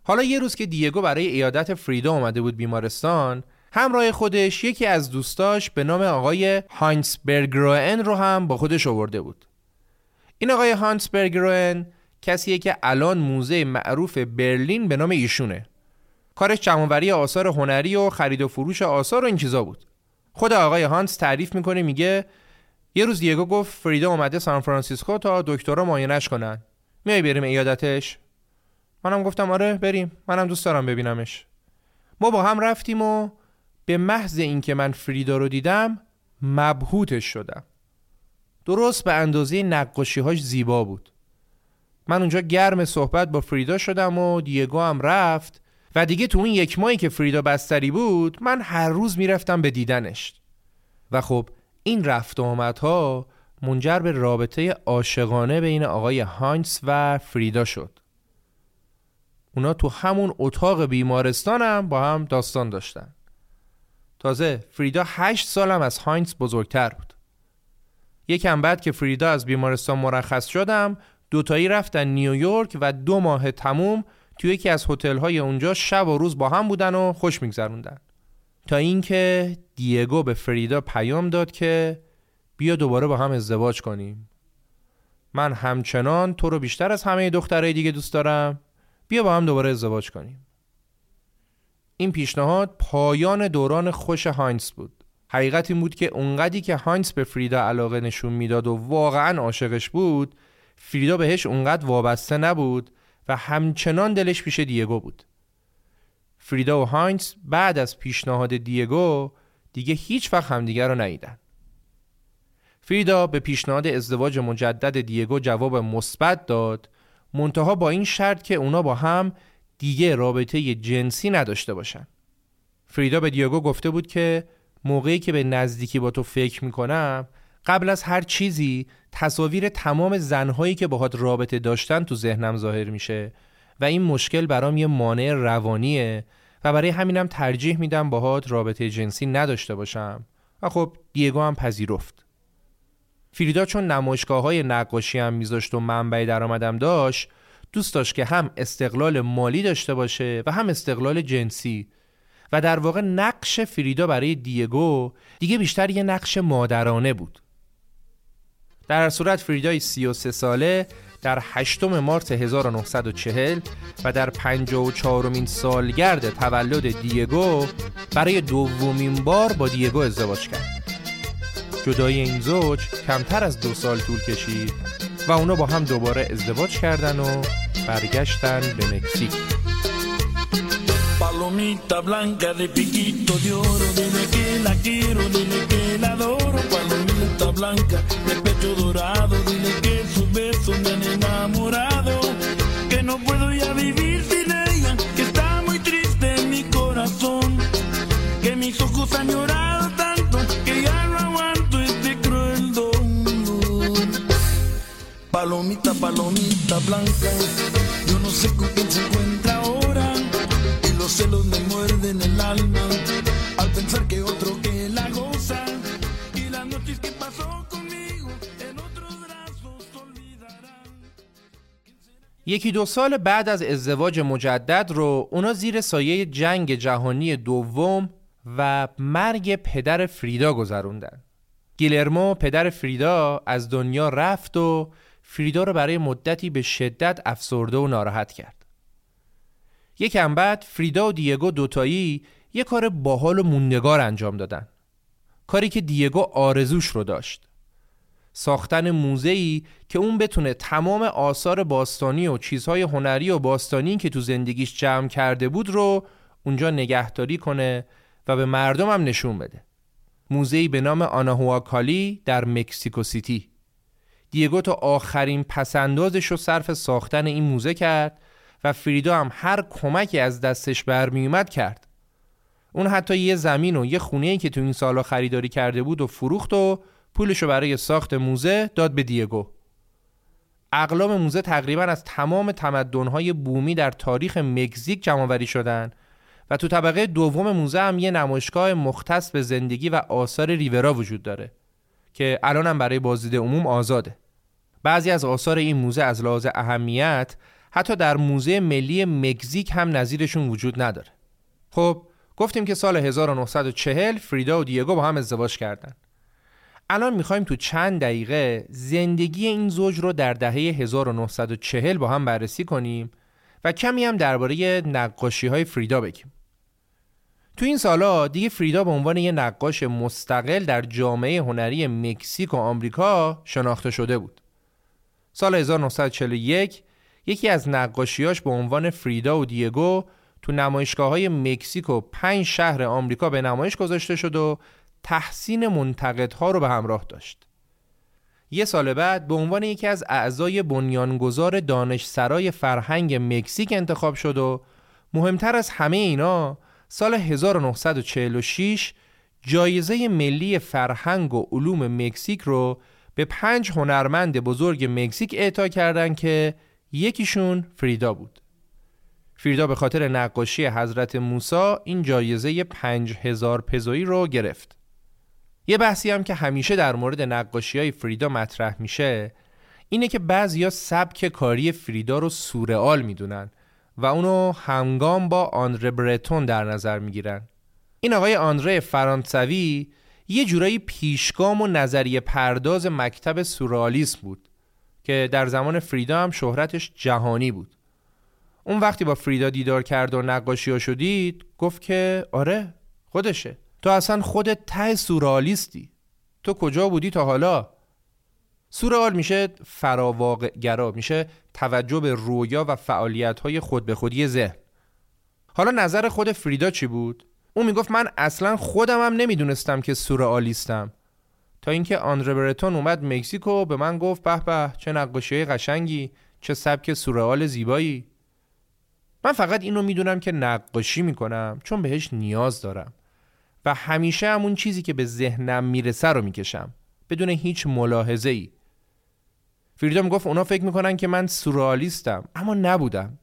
حالا یه روز که دیگو برای ایادت فریدا اومده بود بیمارستان همراه خودش یکی از دوستاش به نام آقای هاینس برگروئن رو هم با خودش آورده بود. این آقای هانس برگروئن کسیه که الان موزه معروف برلین به نام ایشونه. کارش جمعوری آثار هنری و خرید و فروش آثار و این چیزا بود. خود آقای هانس تعریف می‌کنه میگه یه روز دیگو گفت فریدا اومده سان فرانسیسکو تا دکترها معاینش کنن. میای بریم ایادتش؟ منم گفتم آره بریم. منم دوست دارم ببینمش. ما با هم رفتیم و به محض اینکه من فریدا رو دیدم مبهوتش شدم. درست به اندازه نقاشیهاش زیبا بود. من اونجا گرم صحبت با فریدا شدم و دیگو هم رفت و دیگه تو اون یک ماهی که فریدا بستری بود من هر روز می‌رفتم به دیدنش. و خب این رفت و آمدها منجر به رابطه عاشقانه بین آقای هاینس و فریدا شد. اونا تو همون اتاق بیمارستانم با هم داستان داشتن. تازه فریدا هشت سالم از هاینس بزرگتر بود. یکم بعد که فریدا از بیمارستان مرخص شدم دوتایی رفتن نیویورک و دو ماه تموم توی یکی از هتل‌های اونجا شب و روز با هم بودن و خوش میگذروندن. تا اینکه دیگو به فریدا پیام داد که بیا دوباره با هم ازدواج کنیم. من همچنان تو رو بیشتر از همه دخترای دیگه دوست دارم. بیا با هم دوباره ازدواج کنیم. این پیشنهاد پایان دوران خوش هاینس بود. حقیقت این بود که اونقدی که هاینس به فریدا علاقه نشون می‌داد و واقعا عاشقش بود فریدا بهش اونقدر وابسته نبود و همچنان دلش پیش دیگو بود. فریدا و هاینس بعد از پیشنهاد دیگو دیگه هیچ وقت همدیگه رو ندیدن. فریدا به پیشنهاد ازدواج مجدد دیگو جواب مثبت داد منتها با این شرط که اونا با هم دیگه رابطه جنسی نداشته باشن. فریدا به دیگو گفته بود که موقعی که به نزدیکی با تو فکر می‌کنم قبل از هر چیزی تصاویر تمام زنهایی که باهات رابطه داشتن تو ذهنم ظاهر میشه و این مشکل برام یه مانع روانیه و برای همینم ترجیح میدم باهات رابطه جنسی نداشته باشم. و خب دیگو هم پذیرفت. فریدا چون نمایشگاه های نقاشی هم میذاشت و منبع درآمدم داشت دوست داشت که هم استقلال مالی داشته باشه و هم استقلال جنسی و در واقع نقش فریدا برای دیگو دیگه بیشتر یه نقش مادرانه بود در صورت فریدای 33 ساله در 8 مارس 1940 و در 54 مین سالگرد تولد دیگو برای دومین بار با دیگو ازدواج کرد. جدای این زوج کمتر از دو سال طول کشید و اونا با هم دوباره ازدواج کردن و برگشتن به مکزیک. Palomita blanca de piquito de oro, dile que la quiero, dile que la adoro. Palomita blanca de pecho dorado, dile que sus besos me han enamorado. Que no puedo ya vivir sin ella, que está muy triste en mi corazón. Que mis ojos han llorado Palomita, palomita blanca, yo no sé con quién se encuentra ahora. los celos me muerden el alma al pensar que otro que la goza y las noches que pasó conmigo en otros brazos olvidarán. یکی دو سال بعد از ازدواج مجدد رو اونا زیر سایه جنگ جهانی دوم و مرگ پدر فریدا گذروندن. گیلرمو پدر فریدا از دنیا رفت و فریدا رو برای مدتی به شدت افسرده و ناراحت کرد. یکم بعد فریدا و دیگو دوتایی یه کار باحال و موندگار انجام دادن. کاری که دیگو آرزوش رو داشت. ساختن موزه‌ای که اون بتونه تمام آثار باستانی و چیزهای هنری و باستانی که تو زندگیش جمع کرده بود رو اونجا نگهداری کنه و به مردم هم نشون بده. موزه‌ای به نام آناهواکالی در مکسیکو سیتی. دیگو تا آخرین پسندازش رو صرف ساختن این موزه کرد و فریدا هم هر کمکی از دستش برمیومد کرد. اون حتی یه زمین و یه خونه که تو این سالا خریداری کرده بود و فروخت و پولشو برای ساخت موزه داد به دیگو. اقلام موزه تقریبا از تمام تمدن‌های بومی در تاریخ مکزیک جمعآوری شدن و تو طبقه دوم موزه هم یه نمایشگاه مختص به زندگی و آثار ریورا وجود داره که الان هم برای بازدید عموم آزاده. بعضی از آثار این موزه از لحاظ اهمیت حتی در موزه ملی مکزیک هم نظیرشون وجود نداره. خب گفتیم که سال 1940 فریدا و دیگو با هم ازدواج کردن. الان می‌خوایم تو چند دقیقه زندگی این زوج رو در دهه 1940 با هم بررسی کنیم و کمی هم درباره نقاشی های فریدا بگیم. تو این سالا دیگه فریدا به عنوان یه نقاش مستقل در جامعه هنری مکزیک و آمریکا شناخته شده بود. سال 1941 یکی از نقاشیاش به عنوان فریدا و دیگو تو نمایشگاه های مکزیک و پنج شهر آمریکا به نمایش گذاشته شد و تحسین منتقدها رو به همراه داشت. یه سال بعد به عنوان یکی از اعضای بنیانگذار دانشسرای فرهنگ مکزیک انتخاب شد و مهمتر از همه اینا سال 1946 جایزه ملی فرهنگ و علوم مکزیک رو به پنج هنرمند بزرگ مکزیک اعطا کردند که یکیشون فریدا بود. فریدا به خاطر نقاشی حضرت موسی این جایزه پنج هزار پزویی رو گرفت. یه بحثی هم که همیشه در مورد نقاشی های فریدا مطرح میشه اینه که بعضیا سبک کاری فریدا رو سورئال می‌دونن و اونو همگام با آندره برتون در نظر می‌گیرن این آقای آندره فرانسوی یه جورایی پیشگام و نظریه پرداز مکتب سورئالیسم بود که در زمان فریدا هم شهرتش جهانی بود. اون وقتی با فریدا دیدار کرد و نقاشی ها شدید گفت که آره خودشه. تو اصلا خودت ته سورئالیستی تو کجا بودی تا حالا؟ سورئال میشه فراواقعگرا میشه توجه به رویا و فعالیت های خود به خودی ذهن. حالا نظر خود فریدا چی بود؟ اون می‌گفت من اصلا خودم هم نمی‌دونستم که سورئالیستم تا اینکه آندره برتون اومد مکزیکو به من گفت به به چه نقاشی قشنگی چه سبک سورئال زیبایی. من فقط اینو می‌دونم که نقاشی می‌کنم چون بهش نیاز دارم. و همیشه همون چیزی که به ذهنم می‌رسه رو می‌کشم بدون هیچ ملاحظه ای فریدا می‌گفت اونا فکر می‌کنن که من سورالیستم اما نبودم.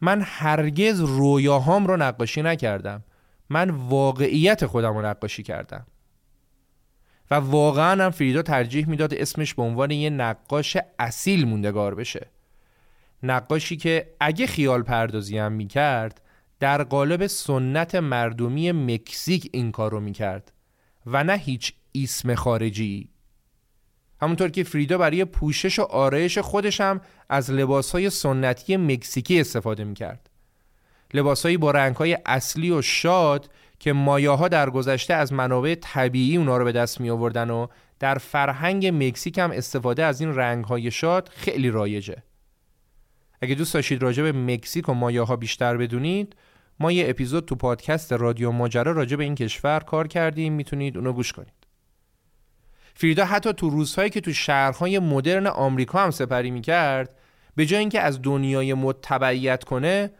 من هرگز رویاهام رو نقاشی نکردم. من واقعیت خودم رو نقاشی کردم. و واقعا هم فریدا ترجیح می‌داد اسمش به عنوان یه نقاش اصیل موندگار بشه. نقاشی که اگه خیال پردازی هم می‌کرد در قالب سنت مردمی مکزیک این کار رو می‌کرد و نه هیچ اسم خارجی. همونطور که فریدا برای پوشش و آرایش خودش هم از لباسهای سنتی مکزیکی استفاده می‌کرد. لباسهایی با رنگهای اصلی و شاد که مایاها در گذشته از منابع طبیعی اونا رو به دست می آوردن و در فرهنگ مکزیک هم استفاده از این رنگهای شاد خیلی رایجه. اگه دوست داشتید راجع به مکزیک و مایاها بیشتر بدونید ما یه اپیزود تو پادکست رادیو ماجرا راجع به این کشور کار کردیم می‌تونید اونو گوش کنید. فریدا حتی تو روزهایی که تو شهرهای مدرن آمریکا هم سپری می‌کرد به جای اینکه از دنیای مد تبعیت کنه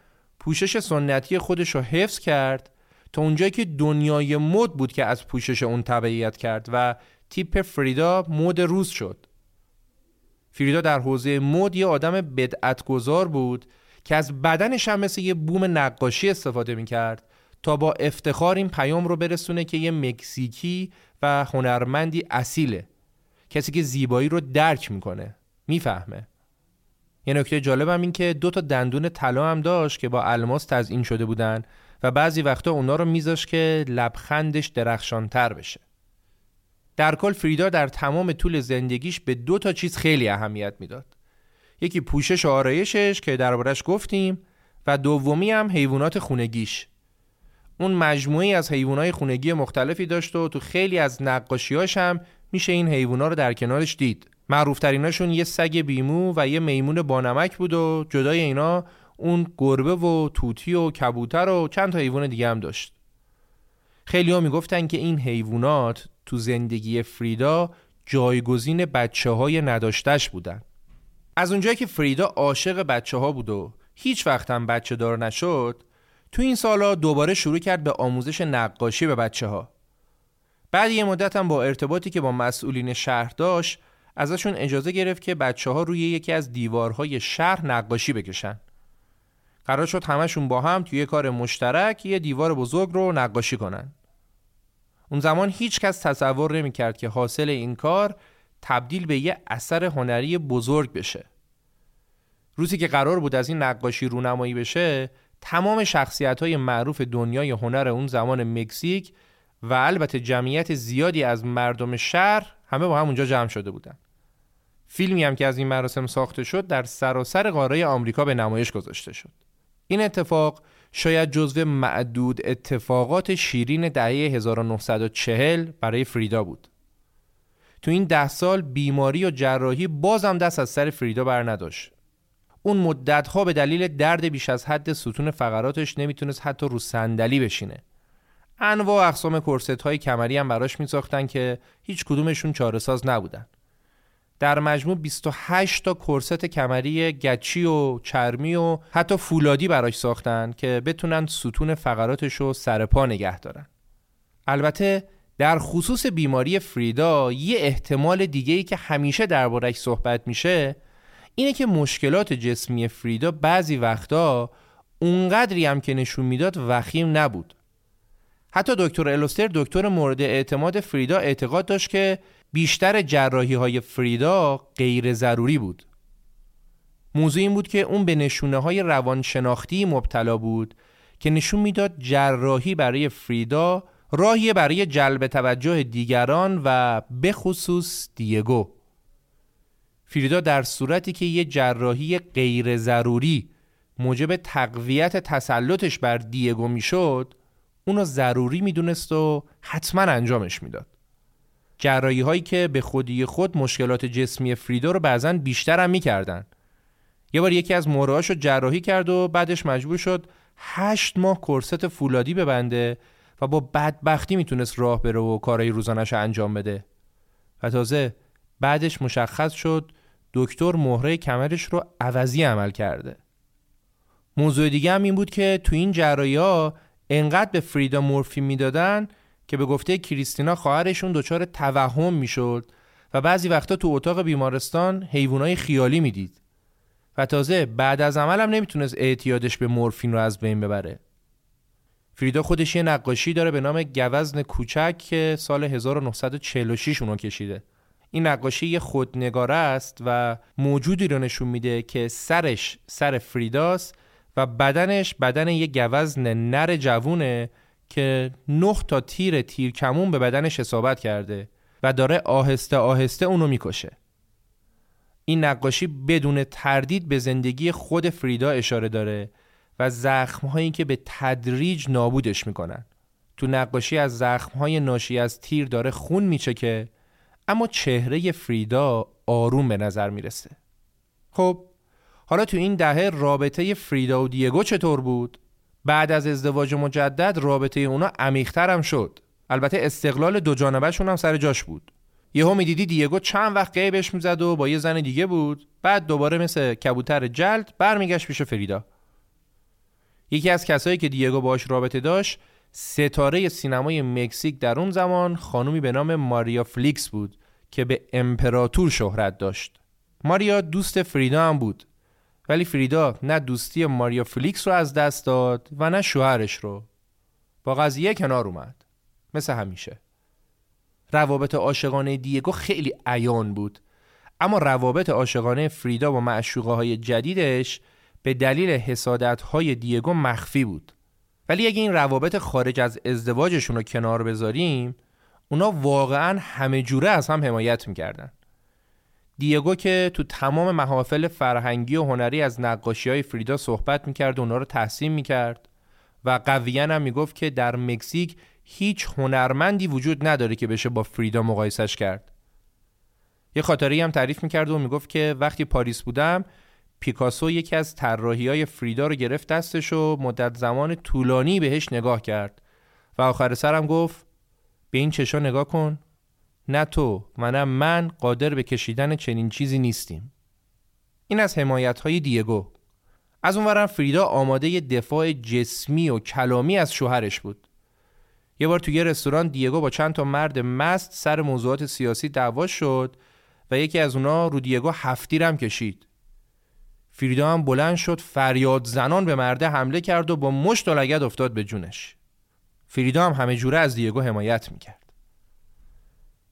پوشش سنتی خودش رو حفظ کرد تا اونجایی که دنیای مد بود که از پوشش اون تبعیت کرد و تیپ فریدا مد روز شد. فریدا در حوزه مد یه آدم بدعتگذار بود که از بدنش هم مثل یه بوم نقاشی استفاده می‌کرد تا با افتخار این پیام رو برسونه که یه مکزیکی و هنرمندی اصیله کسی که زیبایی رو درک می‌کنه می‌فهمه. یه نکته جالبم این که دو تا دندون طلا هم داشت که با الماس تزیین شده بودن و بعضی وقتا اونا رو میذاش که لبخندش درخشانتر بشه. در کل فریدا در تمام طول زندگیش به دو تا چیز خیلی اهمیت می‌داد. یکی پوشش و آرایشش که دربارش گفتیم و دومی هم حیوانات خونگیش. اون مجموعی از حیوانات خونگی مختلفی داشت و تو خیلی از نقاشیاش هم میشه این حیوانات رو در کنارش دید. معروف تریناشون یه سگ بیمو و یه میمون بانمک بود و جدای اینا اون گربه و توتی و کبوتر و چند تا حیوان دیگه هم داشت. خیلی ها می‌گفتن که این حیوانات تو زندگی فریدا جایگزین بچه های نداشتش بودن. از اونجایی که فریدا عاشق بچه ها بود و هیچ وقت هم بچه دار نشد تو این سالا دوباره شروع کرد به آموزش نقاشی به بچه ها بعد یه مدت هم با ارتباطی که با مسئولین شهر داشت ازشون اجازه گرفت که بچه ها روی یکی از دیوارهای شهر نقاشی بکشن. قرار شد همشون با هم توی کار مشترک یه دیوار بزرگ رو نقاشی کنن. اون زمان هیچ کس تصور نمی کرد که حاصل این کار تبدیل به یه اثر هنری بزرگ بشه. روزی که قرار بود از این نقاشی رونمایی بشه تمام شخصیت های معروف دنیای هنر اون زمان مکزیک و البته جمعیت زیادی از مردم شهر همه با هم اونجا جمع شده بودن فیلمی هم که از این مراسم ساخته شد در سراسر قاره آمریکا به نمایش گذاشته شد این اتفاق شاید جزو معدود اتفاقات شیرین دهه 1940 برای فریدا بود. تو این ده سال بیماری و جراحی بازم دست از سر فریدا بر نداشت. اون مدتها به دلیل درد بیش از حد ستون فقراتش نمی‌تونست حتی رو صندلی بشینه. انواع اقسام کورست های کمری هم براش میساختن که هیچ کدومشون چاره ساز نبودن. در مجموع 28 تا کرست کمری گچی و چرمی و حتی فولادی براش ساختن که بتونن ستون فقراتش رو سر پا نگه دارن. البته در خصوص بیماری فریدا یه احتمال دیگه ای که همیشه دربارش صحبت میشه اینه که مشکلات جسمی فریدا بعضی وقتا اونقدری هم که نشون می‌داد وخیم نبود. حتی دکتر الوستر دکتر مورد اعتماد فریدا اعتقاد داشت که بیشتر جراحی های فریدا غیر ضروری بود. موضوع این بود که اون به نشونه های روانشناختی مبتلا بود که نشون می‌داد جراحی برای فریدا راهی برای جلب توجه دیگران و به خصوص دیگو. فریدا در صورتی که یه جراحی غیر ضروری موجب تقویت تسلطش بر دیگو می‌شد اونو ضروری می‌دونست و حتما انجامش می‌داد. جراحی هایی که به خودی خود مشکلات جسمی فریدا رو بعضا بیشتر هم می‌کردن. یه بار یکی از مورهاش رو جراحی کرد و بعدش مجبور شد هشت ماه کرست فولادی ببنده و با بدبختی می‌تونست راه بره و کارهای روزانش انجام بده. و تازه بعدش مشخص شد دکتر مهره کمرش رو عوضی عمل کرده. موضوع دیگه هم این بود که تو این جراحی انقدر به فریدا مورفین می‌دادن که به گفته کریستینا خواهرشون دچار توهم می‌شد و بعضی وقتا تو اتاق بیمارستان حیوانای خیالی می‌دید. و تازه بعد از عمل هم نمی‌تونست اعتیادش به مورفین رو از بین ببره. فریدا خودش یه نقاشی داره به نام گوزن کوچک که سال 1946 اونو کشیده. این نقاشی یه خودنگاره است و موجودی رو نشون میده که سرش سر فریداست و بدنش بدن یه گوزن نر جوونه که نه تا تیر تیر کمون به بدنش حسابت کرده و داره آهسته آهسته اونو می‌کشه. این نقاشی بدون تردید به زندگی خود فریدا اشاره داره و زخمهایی که به تدریج نابودش می‌کنن. تو نقاشی از زخمهای ناشی از تیر داره خون میچکه اما چهره فریدا آروم به نظر می‌رسه. خب حالا تو این دهه رابطه فریدا و دیگو چطور بود؟ بعد از ازدواج مجدد رابطه اونا عمیق‌تر هم شد. البته استقلال دو جانبهشون هم سر جاش بود. یهو می‌دیدی دیگو چند وقت غیبش می‌زد و با یه زن دیگه بود. بعد دوباره مثل کبوتر جلد برمیگشت پیش فریدا. یکی از کسایی که دیگو باش رابطه داشت ستاره سینمای مکزیک در اون زمان خانومی به نام ماریا فلیکس بود که به امپراتور شهرت داشت. ماریا دوست فریدا هم بود. ولی فریدا نه دوستی ماریا فلیکس رو از دست داد و نه شوهرش رو. با قضیه کنار اومد. مثل همیشه. روابط عاشقانه دیگو خیلی عیان بود. اما روابط عاشقانه فریدا با معشوقه های جدیدش به دلیل حسادت های دیگو مخفی بود. ولی اگه این روابط خارج از ازدواجشون رو کنار بذاریم اونا واقعا همه جوره از هم حمایت می‌کردن. دیگو که تو تمام محافل فرهنگی و هنری از نقاشی های فریدا صحبت می‌کرد و اونا رو تحسین می‌کرد. و قویا هم می‌گفت که در مکزیک هیچ هنرمندی وجود نداره که بشه با فریدا مقایسش کرد. یه خاطری هم تعریف می‌کرد و می‌گفت که وقتی پاریس بودم پیکاسو یکی از طراحی های فریدا رو گرفت دستش و مدت زمان طولانی بهش نگاه کرد. و آخر سرم گفت به این چشا نگاه کن. نه تو و نه من قادر به کشیدن چنین چیزی نیستیم. این از حمایت های دیگو. از اونورم فریدا آماده دفاع جسمی و کلامی از شوهرش بود. یه بار توی یه رستوران دیگو با چند تا مرد مست سر موضوعات سیاسی دعوا شد و یکی از اونا رو دیگو هفتیرم کشید. فریدا هم بلند شد فریاد زنان به مرده حمله کرد و با مشت و لگد افتاد به جونش. فریدا هم همه جوره از دیگو حمایت می‌کرد.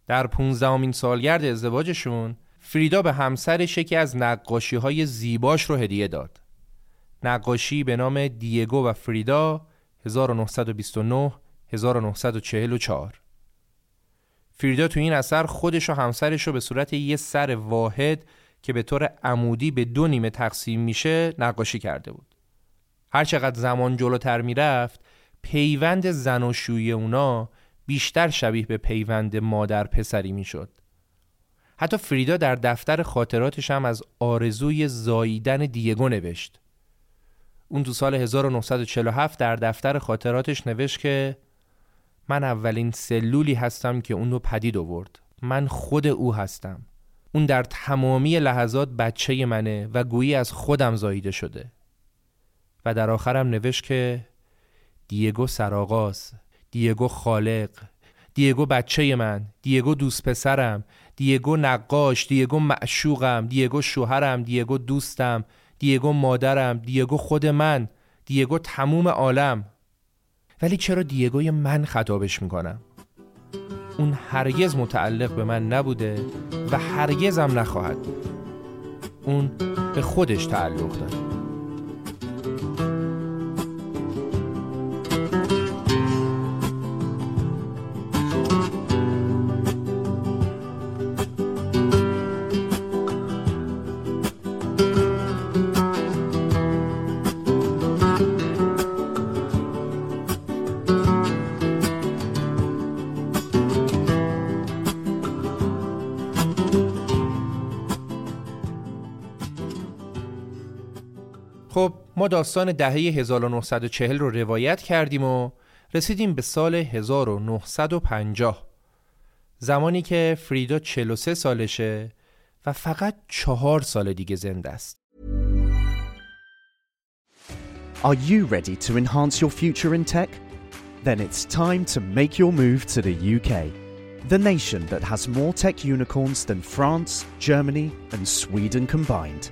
در 15 سالگرد ازدواجشون فریدا به همسرش یکی از نقاشی های زیباش رو هدیه داد. نقاشی به نام دیگو و فریدا 1929 1944 فریدا تو این اثر خودش و همسرش رو به صورت یه سر واحد که به طور عمودی به دو نیمه تقسیم میشه نقاشی کرده بود. هر چقدر زمان جلوتر می‌رفت پیوند زن و شوی اونا بیشتر شبیه به پیوند مادر پسری می‌شد. حتی فریدا در دفتر خاطراتش هم از آرزوی زاییدن دیگو نوشت. اون تو سال 1947 در دفتر خاطراتش نوشت که من اولین سلولی هستم که اون رو پدید آورد. من خود او هستم. اون در تمامی لحظات بچه منه و گویی از خودم زاییده شده. و در آخرم نوشت که دیگو سراغاز دیگو خالق دیگو بچه من دیگو دوست پسرم دیگو نقاش دیگو معشوقم دیگو شوهرم دیگو دوستم دیگو مادرم دیگو خود من دیگو تموم عالم. ولی چرا دیگوی من خطابش می‌کنم؟ اون هرگز متعلق به من نبوده و هرگزم نخواهد اون به خودش تعلق داره. ما داستان دهه 1940 رو روایت کردیم و رسیدیم به سال 1950 زمانی که فریدا 43 سالشه و فقط چهار سال دیگه زنده است. Are you ready to enhance your future in tech? Then it's time to make your move to the UK, the nation that has more tech unicorns than France, Germany, and Sweden combined.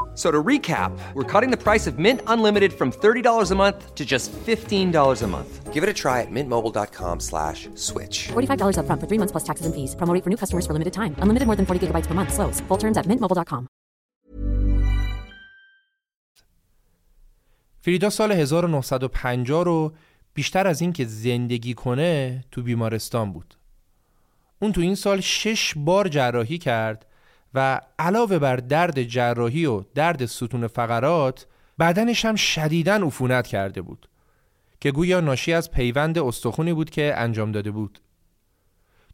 So to recap, we're cutting the price of Mint Unlimited from $30 a month to just $15 a month. Give it a try at mintmobile.com slash switch. $45 up front for three months plus taxes and fees. Promo for new customers for limited time. Unlimited more than 40 gigabytes per month. Slows. Full terms at mintmobile.com. فریدا سال 1950 رو بیشتر از این که زندگی کنه تو بیمارستان بود. اون تو این سال شش بار جراحی کرد و علاوه بر درد جراحی و درد ستون فقرات بدنش هم شدیداً عفونت کرده بود که گویا ناشی از پیوند استخونی بود که انجام داده بود.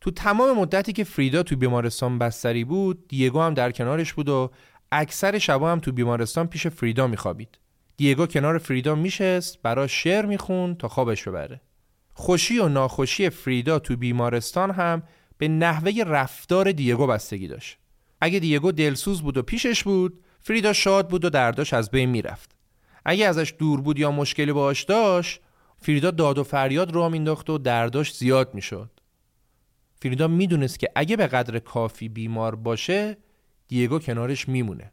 تو تمام مدتی که فریدا تو بیمارستان بستری بود دیگو هم در کنارش بود و اکثر شبا هم تو بیمارستان پیش فریدا میخوابید. دیگو کنار فریدا میشست برا شعر می‌خوند تا خوابش ببره. خوشی و ناخوشی فریدا تو بیمارستان هم به نحوه رفتار دیگو بستگی داشت. اگه دیگو دلسوز بود و پیشش بود فریدا شاد بود و درداش از بین می‌رفت. اگه ازش دور بود یا مشکلی باش داشت فریدا داد و فریاد رو مینداخت و درداش زیاد می‌شد. فریدا می‌دونست که اگه به قدر کافی بیمار باشه دیگو کنارش میمونه.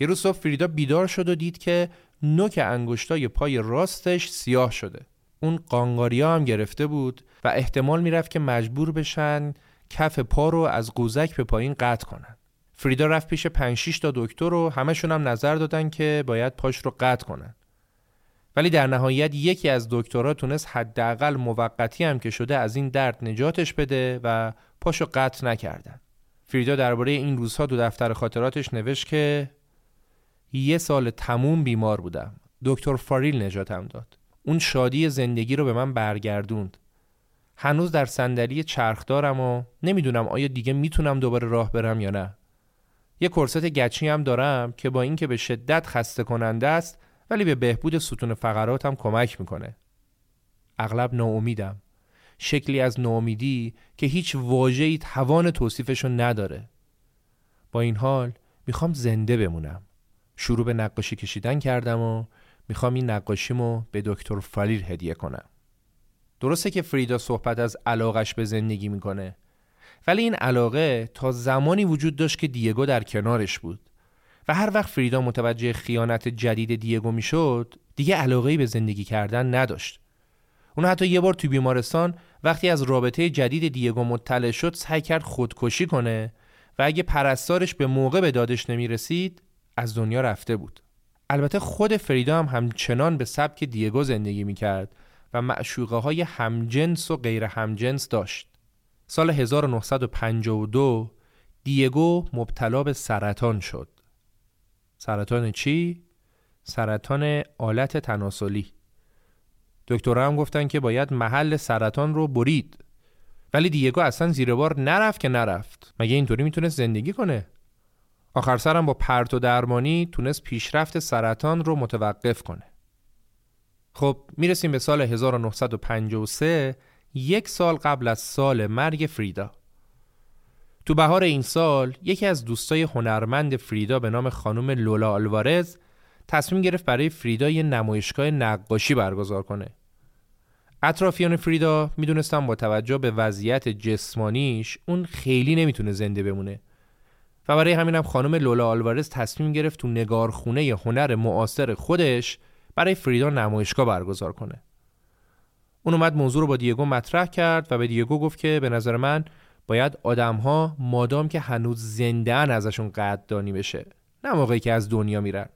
یه روز صبح فریدا بیدار شد و دید که نوک انگشتای پای راستش سیاه شده. اون قانگاریا هم گرفته بود و احتمال می‌رفت که مجبور بشن کف پا رو از قوزک به پایین قطع کنن. فریدا رفت پیش 5 6 تا دکتر و همشون هم نظر دادن که باید پاش رو قطع کنن. ولی در نهایت یکی از دکترها تونست حداقل موقتی هم که شده از این درد نجاتش بده و پاشو قطع نکردن. فریدا درباره این روزها دو دفتر خاطراتش نوشت که یه سال تموم بیمار بودم. دکتر فاریل نجاتم داد. اون شادی زندگی رو به من برگردوند. هنوز در صندلی چرخ دارم و نمی‌دونم آیا دیگه می‌تونم دوباره راه برم یا نه. یه کرست گچی هم دارم که با اینکه به شدت خسته کننده است ولی به بهبود ستون فقراتم کمک می‌کنه. اغلب ناامیدم. شکلی از ناامیدی که هیچ واژه‌ای توان توصیفشو نداره. با این حال می‌خوام زنده بمونم. شروع به نقاشی کشیدن کردم و می‌خوام این نقاشیمو به دکتر فالیر هدیه کنم. درسته که فریدا صحبت از علاقش به زندگی می‌کنه. ولی این علاقه تا زمانی وجود داشت که دیگو در کنارش بود. و هر وقت فریدا متوجه خیانت جدید دیگو می‌شد دیگه علاقه به زندگی کردن نداشت. اون حتی یه بار تو بیمارستان وقتی از رابطه جدید دیگو مطلع شد سعی کرد خودکشی کنه و اگه پرستارش به موقع به دادش نمی رسید از دنیا رفته بود. البته خود فریدا هم همچنان به سبک دیگو زندگی می کرد و معشوقه های همجنس و غیر همجنس داشت. سال 1952 دیگو مبتلا به سرطان شد. سرطان چی؟ سرطان آلت تناسلی. دکترها هم گفتن که باید محل سرطان رو برید. ولی دیگو اصلا زیر بار نرفت که نرفت. مگه اینطوری می‌تونست زندگی کنه؟ آخر سرم با پرت و درمانی تونست پیشرفت سرطان رو متوقف کنه. خب می‌رسیم به سال 1953 یک سال قبل از سال مرگ فریدا. تو بهار این سال یکی از دوستای هنرمند فریدا به نام خانم لولا آلوارز تصمیم گرفت برای فریدا یه نمایشگاه نقاشی برگزار کنه. اطرافیان فریدا می‌دونستن با توجه به وضعیت جسمانیش اون خیلی نمی‌تونه زنده بمونه. و برای همینم خانم لولا آلوارز تصمیم گرفت تو نگارخونه هنر معاصر خودش برای فریدا نمایشگاه برگزار کنه. اون اومد موضوع رو با دیگو مطرح کرد و به دیگو گفت که به نظر من باید آدمها مادام که هنوز زنده ازشون قدردانی بشه نه موقعی که از دنیا میرن.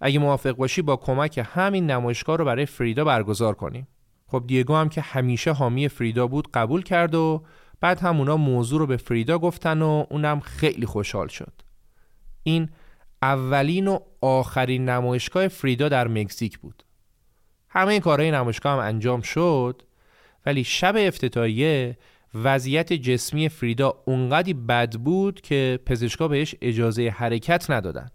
اگه موافق باشی با کمک همین نمایشگاه رو برای فریدا برگزار کنیم. خب دیگو هم که همیشه حامی فریدا بود قبول کرد و بعد هم اونا موضوع رو به فریدا گفتن و اونم خیلی خوشحال شد. این اولین و آخرین نمایشگاه فریدا در مکزیک بود. همه کارهای نمایشگاه هم انجام شد ولی شب افتتاحیه وضعیت جسمی فریدا اونقدی بد بود که پزشکا بهش اجازه حرکت ندادن.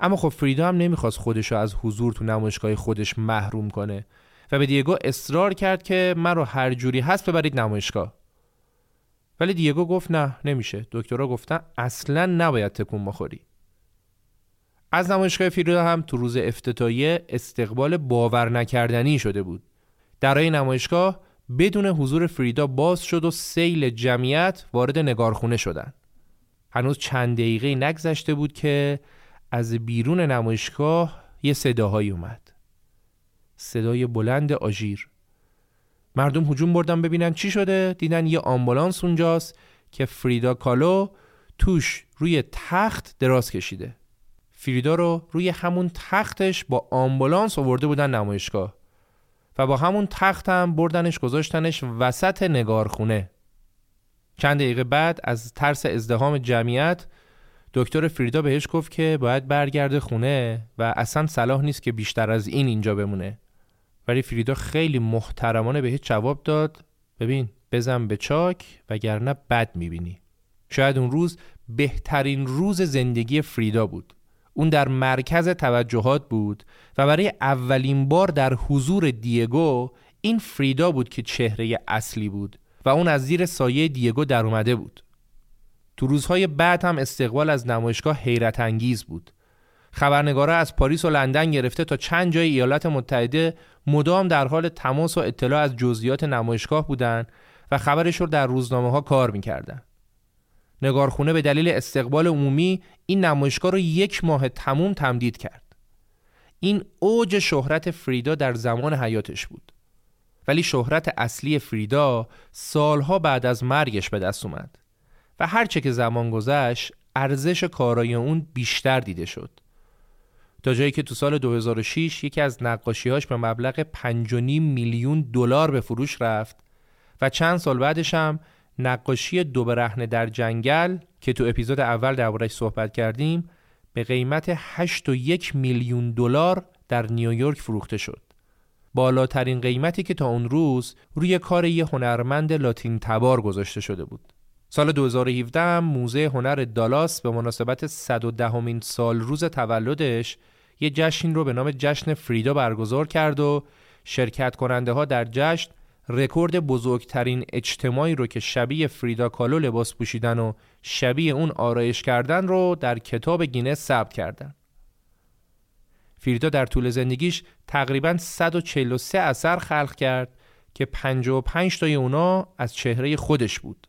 اما خب فریدا هم نمی‌خواست خودش رو از حضور تو نمایشگاه خودش محروم کنه و به دیگو اصرار کرد که من رو هر جوری هست ببرید نمایشگاه. ولی دیگو گفت نه نمیشه. دکترها گفتن اصلا نباید تکون بخوری. از نمایشگاه فریدا هم تو روز افتتاحیه استقبال باور نکردنی شده بود. درای نمایشگاه بدون حضور فریدا باز شد و سیل جمعیت وارد نگارخونه شدن. هنوز چند دقیقه نگذشته بود که از بیرون نمایشگاه یه صداهایی اومد. صدای بلند آژیر. مردم هجوم بردن ببینن چی شده دیدن یه آمبولانس اونجاست که فریدا کالو توش روی تخت دراز کشیده فریدا رو روی همون تختش با آمبولانس آورده بودن نمایشگاه و با همون تخت هم بردنش گذاشتنش وسط نگارخونه. چند دقیقه بعد از ترس ازدهام جمعیت دکتر فریدا بهش گفت که باید برگرده خونه و اصلا صلاح نیست که بیشتر از این اینجا بمونه. ولی فریدا خیلی محترمانه بهش جواب داد ببین بزن به چاک وگرنه بد می‌بینی. شاید اون روز بهترین روز زندگی فریدا بود. اون در مرکز توجهات بود و برای اولین بار در حضور دیگو این فریدا بود که چهره اصلی بود و اون از زیر سایه دیگو در اومده بود تو روزهای بعد هم استقبال از نمایشگاه حیرت انگیز بود خبرنگارا از پاریس و لندن گرفته تا چند جای ایالات متحده مدام در حال تماس و اطلاع از جزئیات نمایشگاه بودند و خبرش رو در روزنامه ها کار می‌کردن. نگارخونه به دلیل استقبال عمومی این نمایشگاه رو یک ماه تموم تمدید کرد. این اوج شهرت فریدا در زمان حیاتش بود. ولی شهرت اصلی فریدا سالها بعد از مرگش به دست اومد و هرچه که زمان گذشت ارزش کارای اون بیشتر دیده شد. تا جایی که تو سال 2006 یکی از نقاشیهاش به مبلغ 5.5 میلیون دلار به فروش رفت و چند سال بعدش هم نقاشی دو برهنه در جنگل که تو اپیزود اول دربارش صحبت کردیم به قیمت 8.1 میلیون دلار در نیویورک فروخته شد. بالاترین قیمتی که تا اون روز روی کار یه هنرمند لاتین تبار گذاشته شده بود. سال 2017 هم موزه هنر دالاس به مناسبت 110 همین سال روز تولدش یه جشن رو به نام جشن فریدا برگزار کرد و شرکت کننده ها در جشن رکورد بزرگترین اجتماعی رو که شبیه فریدا کالو لباس پوشیدن و شبیه اون آرایش کردن رو در کتاب گینس ثبت کردن. فریدا در طول زندگیش تقریبا 143 اثر خلق کرد که 55 تای اونا از چهره خودش بود.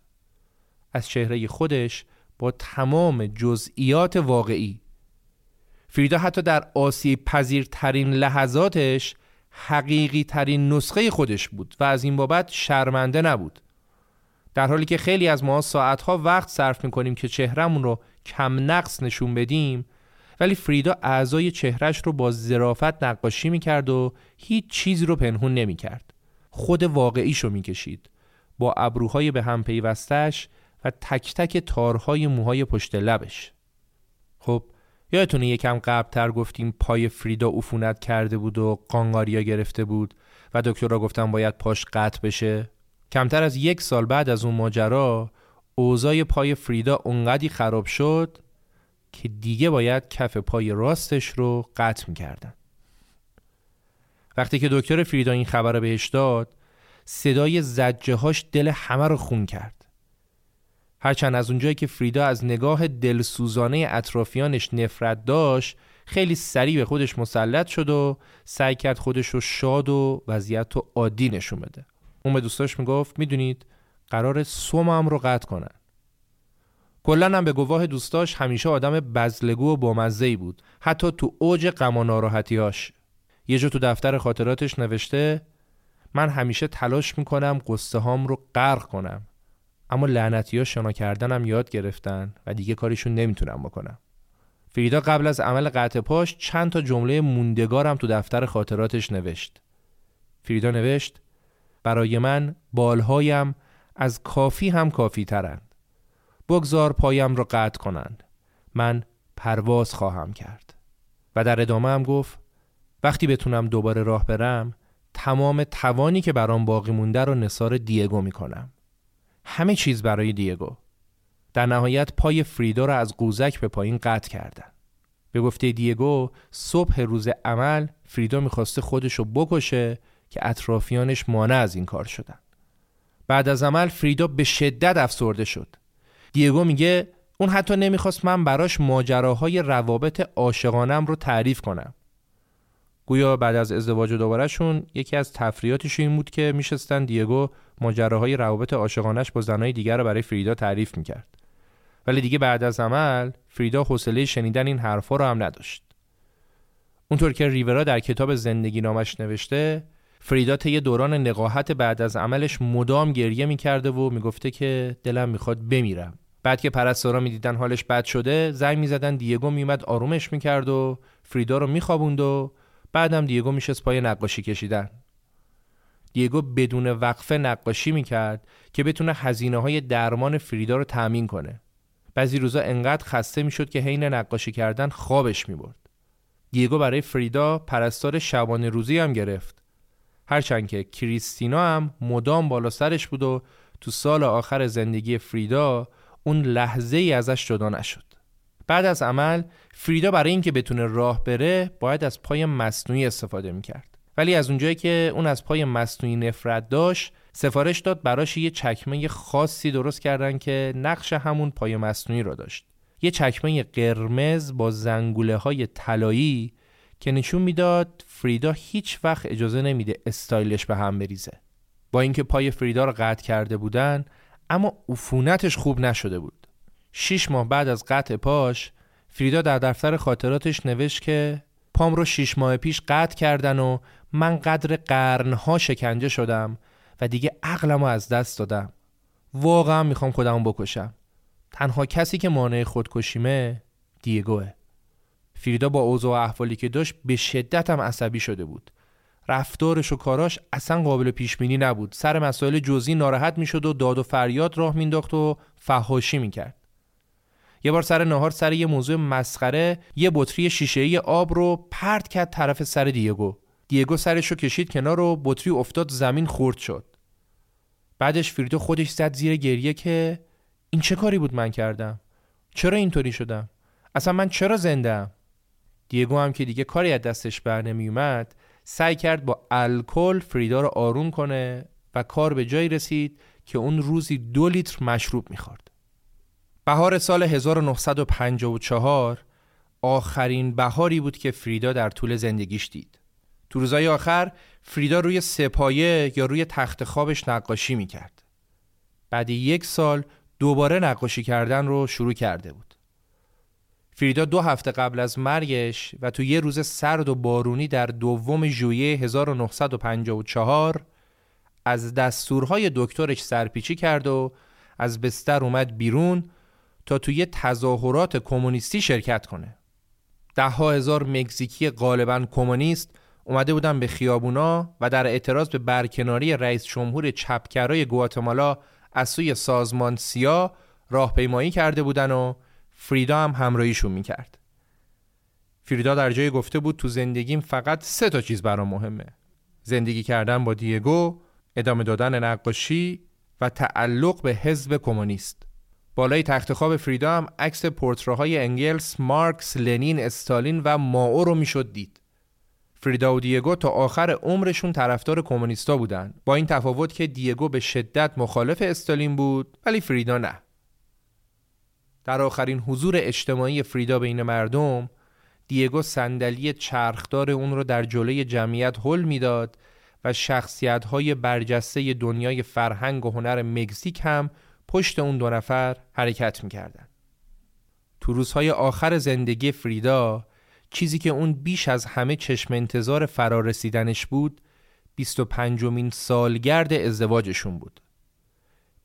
از چهره خودش با تمام جزئیات واقعی فریدا حتی در آسیب پذیرترین لحظاتش حقیقی ترین نسخه خودش بود و از این بابت شرمنده نبود. در حالی که خیلی از ما ساعتها وقت صرف می‌کنیم که چهرمون رو کم نقص نشون بدیم ولی فریدا اعضای چهرش رو با ظرافت نقاشی می‌کرد و هیچ چیزی رو پنهون نمی‌کرد. خود واقعیشو می‌کشید. با ابروهای به هم پیوستش و تک تک تارهای موهای پشت لبش. خب یادتونه یکم قبلتر گفتیم پای فریدا عفونت کرده بود و قانقاریا گرفته بود و دکترها گفتن باید پاش قطع بشه؟ کمتر از یک سال بعد از اون ماجرا اوضاع پای فریدا اونقدی خراب شد که دیگه باید کف پای راستش رو قطع می‌کردن. وقتی که دکتر فریدا این خبر رو بهش داد صدای زجه هاش دل همه رو خون کرد. هرچند از اونجایی که فریدا از نگاه دلسوزانه اطرافیانش نفرت داشت خیلی سریع به خودش مسلط شد و سعی کرد خودش رو شاد و وضعیت رو عادی نشون بده. اون به دوستاش می‌گفت می‌دونید قرار سومم رو قطع کنن. کلا هم به گواه دوستاش همیشه آدم بزلگو و بامزه بود. حتی تو اوج غم و ناراحتیاش یه جا تو دفتر خاطراتش نوشته من همیشه تلاش می‌کنم قصه هام رو غرق کنم. اما لعنتی ها شنا کردنم یاد گرفتن و دیگه کاریشون نمی‌تونم بکنم. فریدا قبل از عمل قطع پاش چند تا جمله موندگارم تو دفتر خاطراتش نوشت. فریدا نوشت برای من بالهایم از کافی هم کافی ترند. بگذار پایم را قطع کنند. من پرواز خواهم کرد. و در ادامه هم گفت وقتی بتونم دوباره راه برم تمام توانی که برام باقی مونده رو نصار دیگو می‌کنم. همه چیز برای دیگو. در نهایت پای فریدا را از قوزک به پایین قطع کردن. به گفته دیگو صبح روز عمل فریدا می‌خواسته خودشو بکشه که اطرافیانش مانع از این کار شدن. بعد از عمل فریدا به شدت افسرده شد. دیگو میگه اون حتی نمی‌خواست من براش ماجراهای روابط عاشقانم رو تعریف کنم. گویا بعد از ازدواج دوبارهشون یکی از تفریاتش این بود که میشستن دیگو ماجراهای روابط عاشقانش با زنای دیگر رو برای فریدا تعریف می‌کرد. ولی دیگه بعد از عمل فریدا حوصله شنیدن این حرفا رو هم نداشت. اونطور که ریورا در کتاب زندگی نامش نوشته فریدا طی دوران نقاهت بعد از عملش مدام گریه می‌کرده و می‌گفته که دلم می‌خواد بمیرم. بعد که پرستارا می‌دیدن حالش بد شده زنگ می‌زدن دیگو میومد آرومش می‌کرد و فریدا رو میخوابوند و بعدم دیگو میشست پای نقاشی کشیدن. دیگو بدون وقفه نقاشی می‌کرد که بتونه هزینه های درمان فریدا رو تأمین کنه. بعضی روزا انقدر خسته می‌شد که حین نقاشی کردن خوابش می‌برد. دیگو برای فریدا پرستار شبانه روزی هم گرفت. هرچند که کریستینا هم مدام بالا سرش بود و تو سال آخر زندگی فریدا اون لحظه ای ازش جدا نشد. بعد از عمل فریدا برای اینکه بتونه راه بره باید از پای مصنوعی استفاده می‌کرد. ولی از اونجایی که اون از پای مصنوعی نفرت داشت سفارش داد براش یه چکمه خاصی درست کردن که نقش همون پای مصنوعی رو داشت. یه چکمه قرمز با زنگوله های طلایی که نشون می‌داد فریدا هیچ وقت اجازه نمیده استایلش به هم بریزه. با اینکه پای فریدا رو قطع کرده بودن اما عفونتش خوب نشده بود. شیش ماه بعد از قطع پاش فریدا در دفتر خاطراتش نوشت که پام رو شیش ماه پیش قطع کردن و من قدر قرنها شکنجه شدم و دیگه عقلمو از دست دادم. واقعا می‌خوام خودمو بکشم. تنها کسی که مانع خودکشیمه دیگوه. فریدا با اوضاع و احوالی که داشت به شدت هم عصبی شده بود. رفتارش و کاراش اصلا قابل پیش بینی نبود. سر مسائل جزئی ناراحت می‌شد و داد و فریاد راه مینداخت و فحاشی می‌کرد. یه بار سر نهار سر یه موضوع مسخره یه بطری شیشه ای آب رو پرت کرد طرف سر دیگو. دیگو سرش رو کشید کنار و بطری افتاد زمین خورد شد. بعدش فریدو خودش زد زیر گریه که این چه کاری بود من کردم؟ چرا اینطوری شدم؟ اصلا من چرا زنده دیگو هم که دیگه کاری از دستش بر نمیومد سعی کرد با الکل فریدا رو آروم کنه و کار به جایی رسید که اون روزی دو لیتر مشروب می‌خورد. بهار سال 1954 آخرین بهاری بود که فریدا در طول زندگیش دید. تو روزای آخر فریدا روی سپایه یا روی تخت خوابش نقاشی می‌کرد. بعد یک سال دوباره نقاشی کردن رو شروع کرده بود. فریدا دو هفته قبل از مرگش و تو یه روز سرد و بارونی در دوم ژوئیه 1954 از دستورهای دکترش سرپیچی کرد و از بستر اومد بیرون تا توی تظاهرات کمونیستی شرکت کنه. ده ها هزار مکزیکی غالبا کمونیست اومده بودن به خیابونا و در اعتراض به برکناری رئیس جمهور چپکرای گواتمالا از سوی سازمان سیا راهپیمایی کرده بودن و فریدا هم همراهیشون می‌کرد. فریدا در جای گفته بود تو زندگیم فقط سه تا چیز برام مهمه. زندگی کردن با دیگو، ادامه دادن نقاشی و تعلق به حزب کمونیست. بالای تخت خواب فریدا هم عکس پورتراهای انگلس، مارکس، لنین، استالین و ماو رو می‌شد دید. فریدا و دیگو تا آخر عمرشون طرفدار کمونیستا بودن با این تفاوت که دیگو به شدت مخالف استالین بود ولی فریدا نه در آخرین حضور اجتماعی فریدا بین مردم دیگو صندلی چرخدار اون رو در جلوی جمعیت حل می‌داد و شخصیت های برجسته دنیای فرهنگ و هنر مکزیک هم پشت اون دو نفر حرکت می‌کردن. تو روزهای آخر زندگی فریدا چیزی که اون بیش از همه چشم انتظار فرارسیدنش بود 25 مین سالگرد ازدواجشون بود.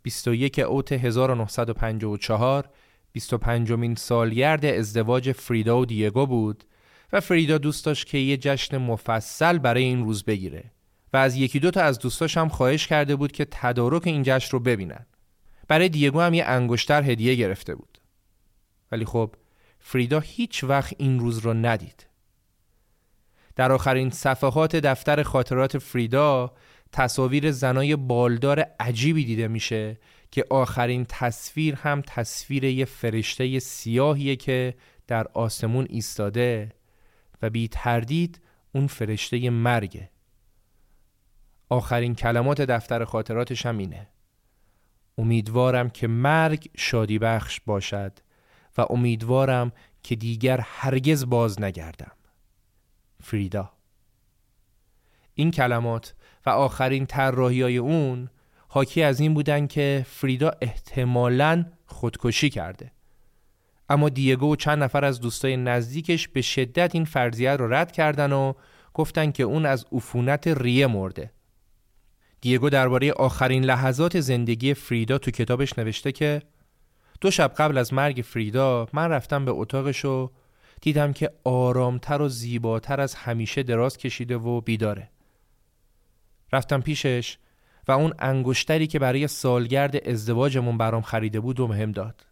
21 اوت 1954 25 مین سالگرد ازدواج فریدا و دیگو بود و فریدا دوست داشت که یه جشن مفصل برای این روز بگیره و از یکی دو تا از دوستاش هم خواهش کرده بود که تدارک این جشن رو ببینن. برای دیگو هم یه انگشتر هدیه گرفته بود ولی خب فریدا هیچ وقت این روز را ندید. در آخرین صفحات دفتر خاطرات فریدا تصاویر زنای بالدار عجیبی دیده میشه که آخرین تصویر هم تصویر یه فرشته سیاهیه که در آسمون ایستاده و بی تردید اون فرشته مرگه. آخرین کلمات دفتر خاطراتش هم اینه. امیدوارم که مرگ شادی بخش باشد و امیدوارم که دیگر هرگز باز نگردم. فریدا. این کلمات و آخرین های اون حاکی از این بودن که فریدا احتمالاً خودکشی کرده. اما دیگو و چند نفر از دوستای نزدیکش به شدت این فرضیه رو رد کردن و گفتن که اون از عفونت ریه مرده. دیگو درباره آخرین لحظات زندگی فریدا تو کتابش نوشته که دو شب قبل از مرگ فریدا من رفتم به اتاقش و دیدم که آرامتر و زیباتر از همیشه دراز کشیده و بیداره. رفتم پیشش و اون انگشتری که برای سالگرد ازدواجمون برام خریده بود و مهم داد.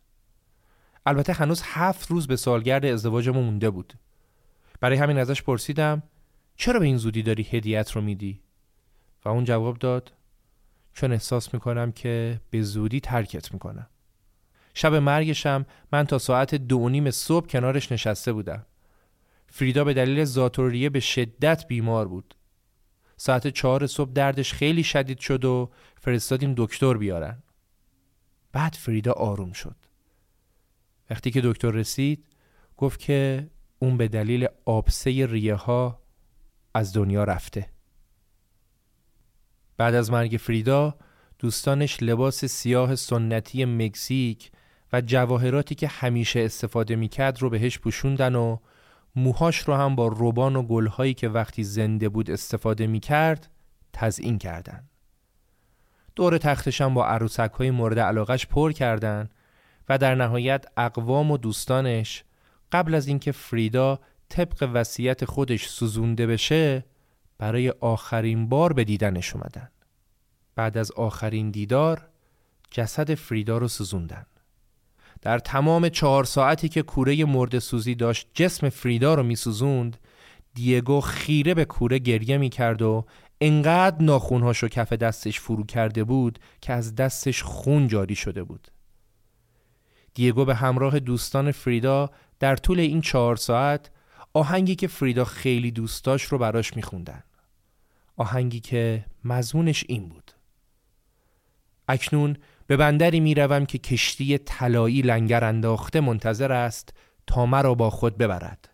البته هنوز هفت روز به سالگرد ازدواجمون مونده بود. برای همین ازش پرسیدم چرا به این زودی داری هدیت رو میدی؟ و اون جواب داد چون احساس می‌کنم که به زودی ترکت می‌کنم شب مرگشم من تا ساعت دو نیم صبح کنارش نشسته بودم. فریدا به دلیل زاتوریه به شدت بیمار بود. ساعت چهار صبح دردش خیلی شدید شد و فرستادیم دکتر بیارن. بعد فریدا آروم شد. وقتی که دکتر رسید گفت که اون به دلیل آبسه ریه ها از دنیا رفته. بعد از مرگ فریدا دوستانش لباس سیاه سنتی مکزیک و جواهراتی که همیشه استفاده می‌کرد رو بهش پوشوندن و موهاش رو هم با روبان و گلهایی که وقتی زنده بود استفاده می‌کرد تزئین کردن. دور تختش هم با عروسک های مورد علاقش پر کردن و در نهایت اقوام و دوستانش قبل از اینکه فریدا طبق وصیت خودش سوزونده بشه برای آخرین بار به دیدنش اومدن. بعد از آخرین دیدار جسد فریدا رو سوزوندن. در تمام چهار ساعتی که کوره مرد سوزی داشت جسم فریدا رو میسوزوند دیگو خیره به کوره گریه می‌کرد و انقدر ناخونهاش رو کف دستش فرو کرده بود که از دستش خون جاری شده بود دیگو به همراه دوستان فریدا در طول این چهار ساعت آهنگی که فریدا خیلی دوست داشت رو براش میخوندن آهنگی که مضمونش این بود. اکنون به بندری می روم که کشتی طلایی لنگر انداخته منتظر است تا مرا با خود ببرد.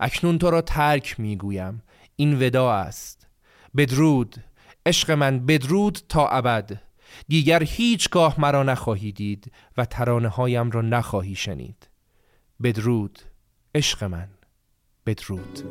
اکنون تو را ترک می گویم این ودا است. بدرود. عشق من بدرود تا ابد. دیگر هیچگاه مرا نخواهی دید و ترانه هایم را نخواهی شنید. بدرود. عشق من. بدرود.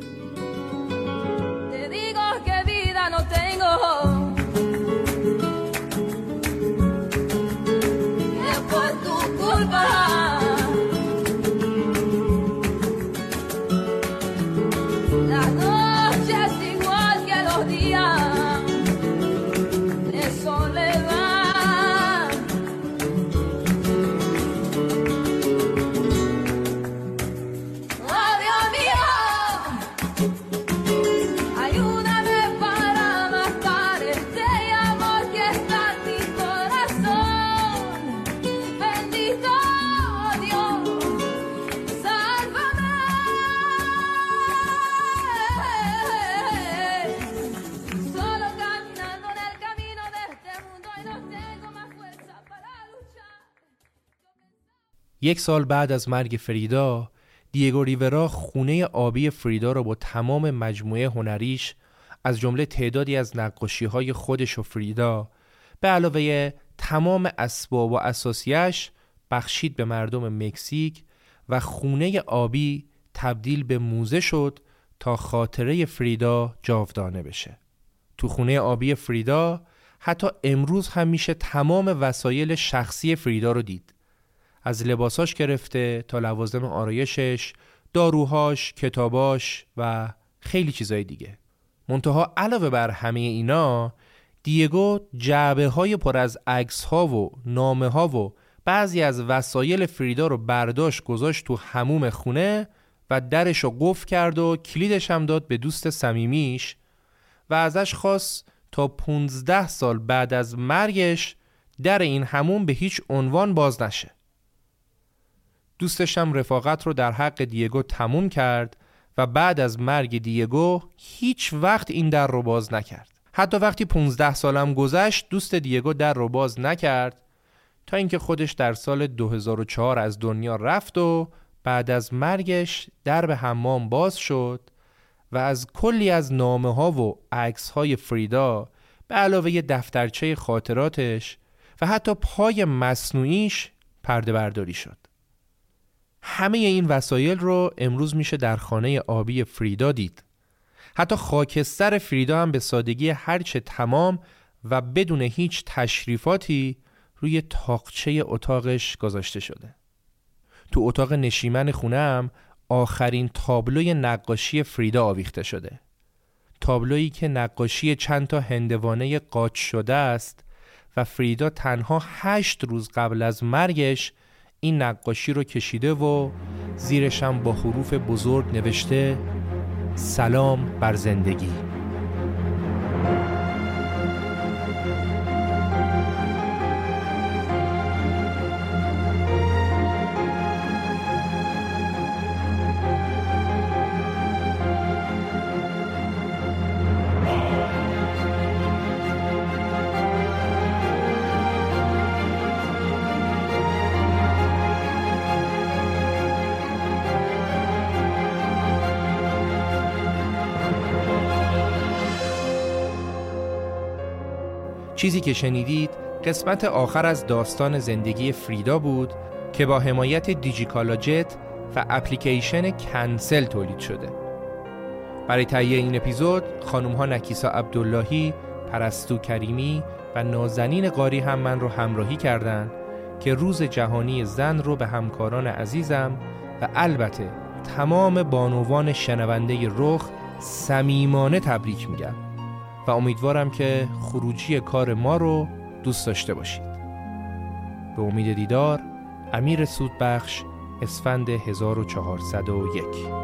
یک سال بعد از مرگ فریدا دیگو ریورا خونه آبی فریدا را با تمام مجموعه هنریش از جمله تعدادی از نقاشی های خودش و فریدا به علاوه تمام اسباب و اساسیش بخشید به مردم مکزیک و خونه آبی تبدیل به موزه شد تا خاطره فریدا جاودانه بشه. تو خونه آبی فریدا حتی امروز هم میشه تمام وسایل شخصی فریدا رو دید. از لباساش گرفته تا لوازم آرایشش، داروهاش، کتاباش و خیلی چیزای دیگه. منتها علاوه بر همه اینا دیگو جعبه های پر از عکس ها و نامه ها و بعضی از وسایل فریدا رو برداشت گذاشت تو هموم خونه و درش رو قفل کرد و کلیدش هم داد به دوست صمیمیش و ازش خواست تا 15 سال بعد از مرگش در این هموم به هیچ عنوان باز نشه. دوستشم رفاقت رو در حق دیگو تموم کرد و بعد از مرگ دیگو هیچ وقت این در رو باز نکرد حتی وقتی 15 سالم گذشت دوست دیگو در رو باز نکرد تا اینکه خودش در سال 2004 از دنیا رفت و بعد از مرگش در به حمام باز شد و از کلی از نامه ها و عکس های فریدا به علاوه دفترچه خاطراتش و حتی پای مصنوعیش پرده برداری شد. همه این وسایل رو امروز میشه در خانه آبی فریدا دید. حتی خاکستر فریدا هم به سادگی هرچه تمام و بدون هیچ تشریفاتی روی تاقچه اتاقش گذاشته شده. تو اتاق نشیمن خونه هم آخرین تابلوی نقاشی فریدا آویخته شده. تابلویی که نقاشی چند تا هندوانه قاچ شده است و فریدا تنها هشت روز قبل از مرگش این نقاشی رو کشیده و زیرشم با حروف بزرگ نوشته سلام بر زندگی. چیزی که شنیدید قسمت آخر از داستان زندگی فریدا بود که با حمایت دیجیکالاجت و اپلیکیشن کنسل تولید شده. برای تهیه این اپیزود خانم ها نکیسا عبداللهی، پرستو کریمی و نازنین قاری هم من رو همراهی کردند که روز جهانی زن رو به همکاران عزیزم و البته تمام بانوان شنونده رخ صمیمانه تبریک میگم. و امیدوارم که خروجی کار ما رو دوست داشته باشید. به امید دیدار امیر سودبخش اسفند 1401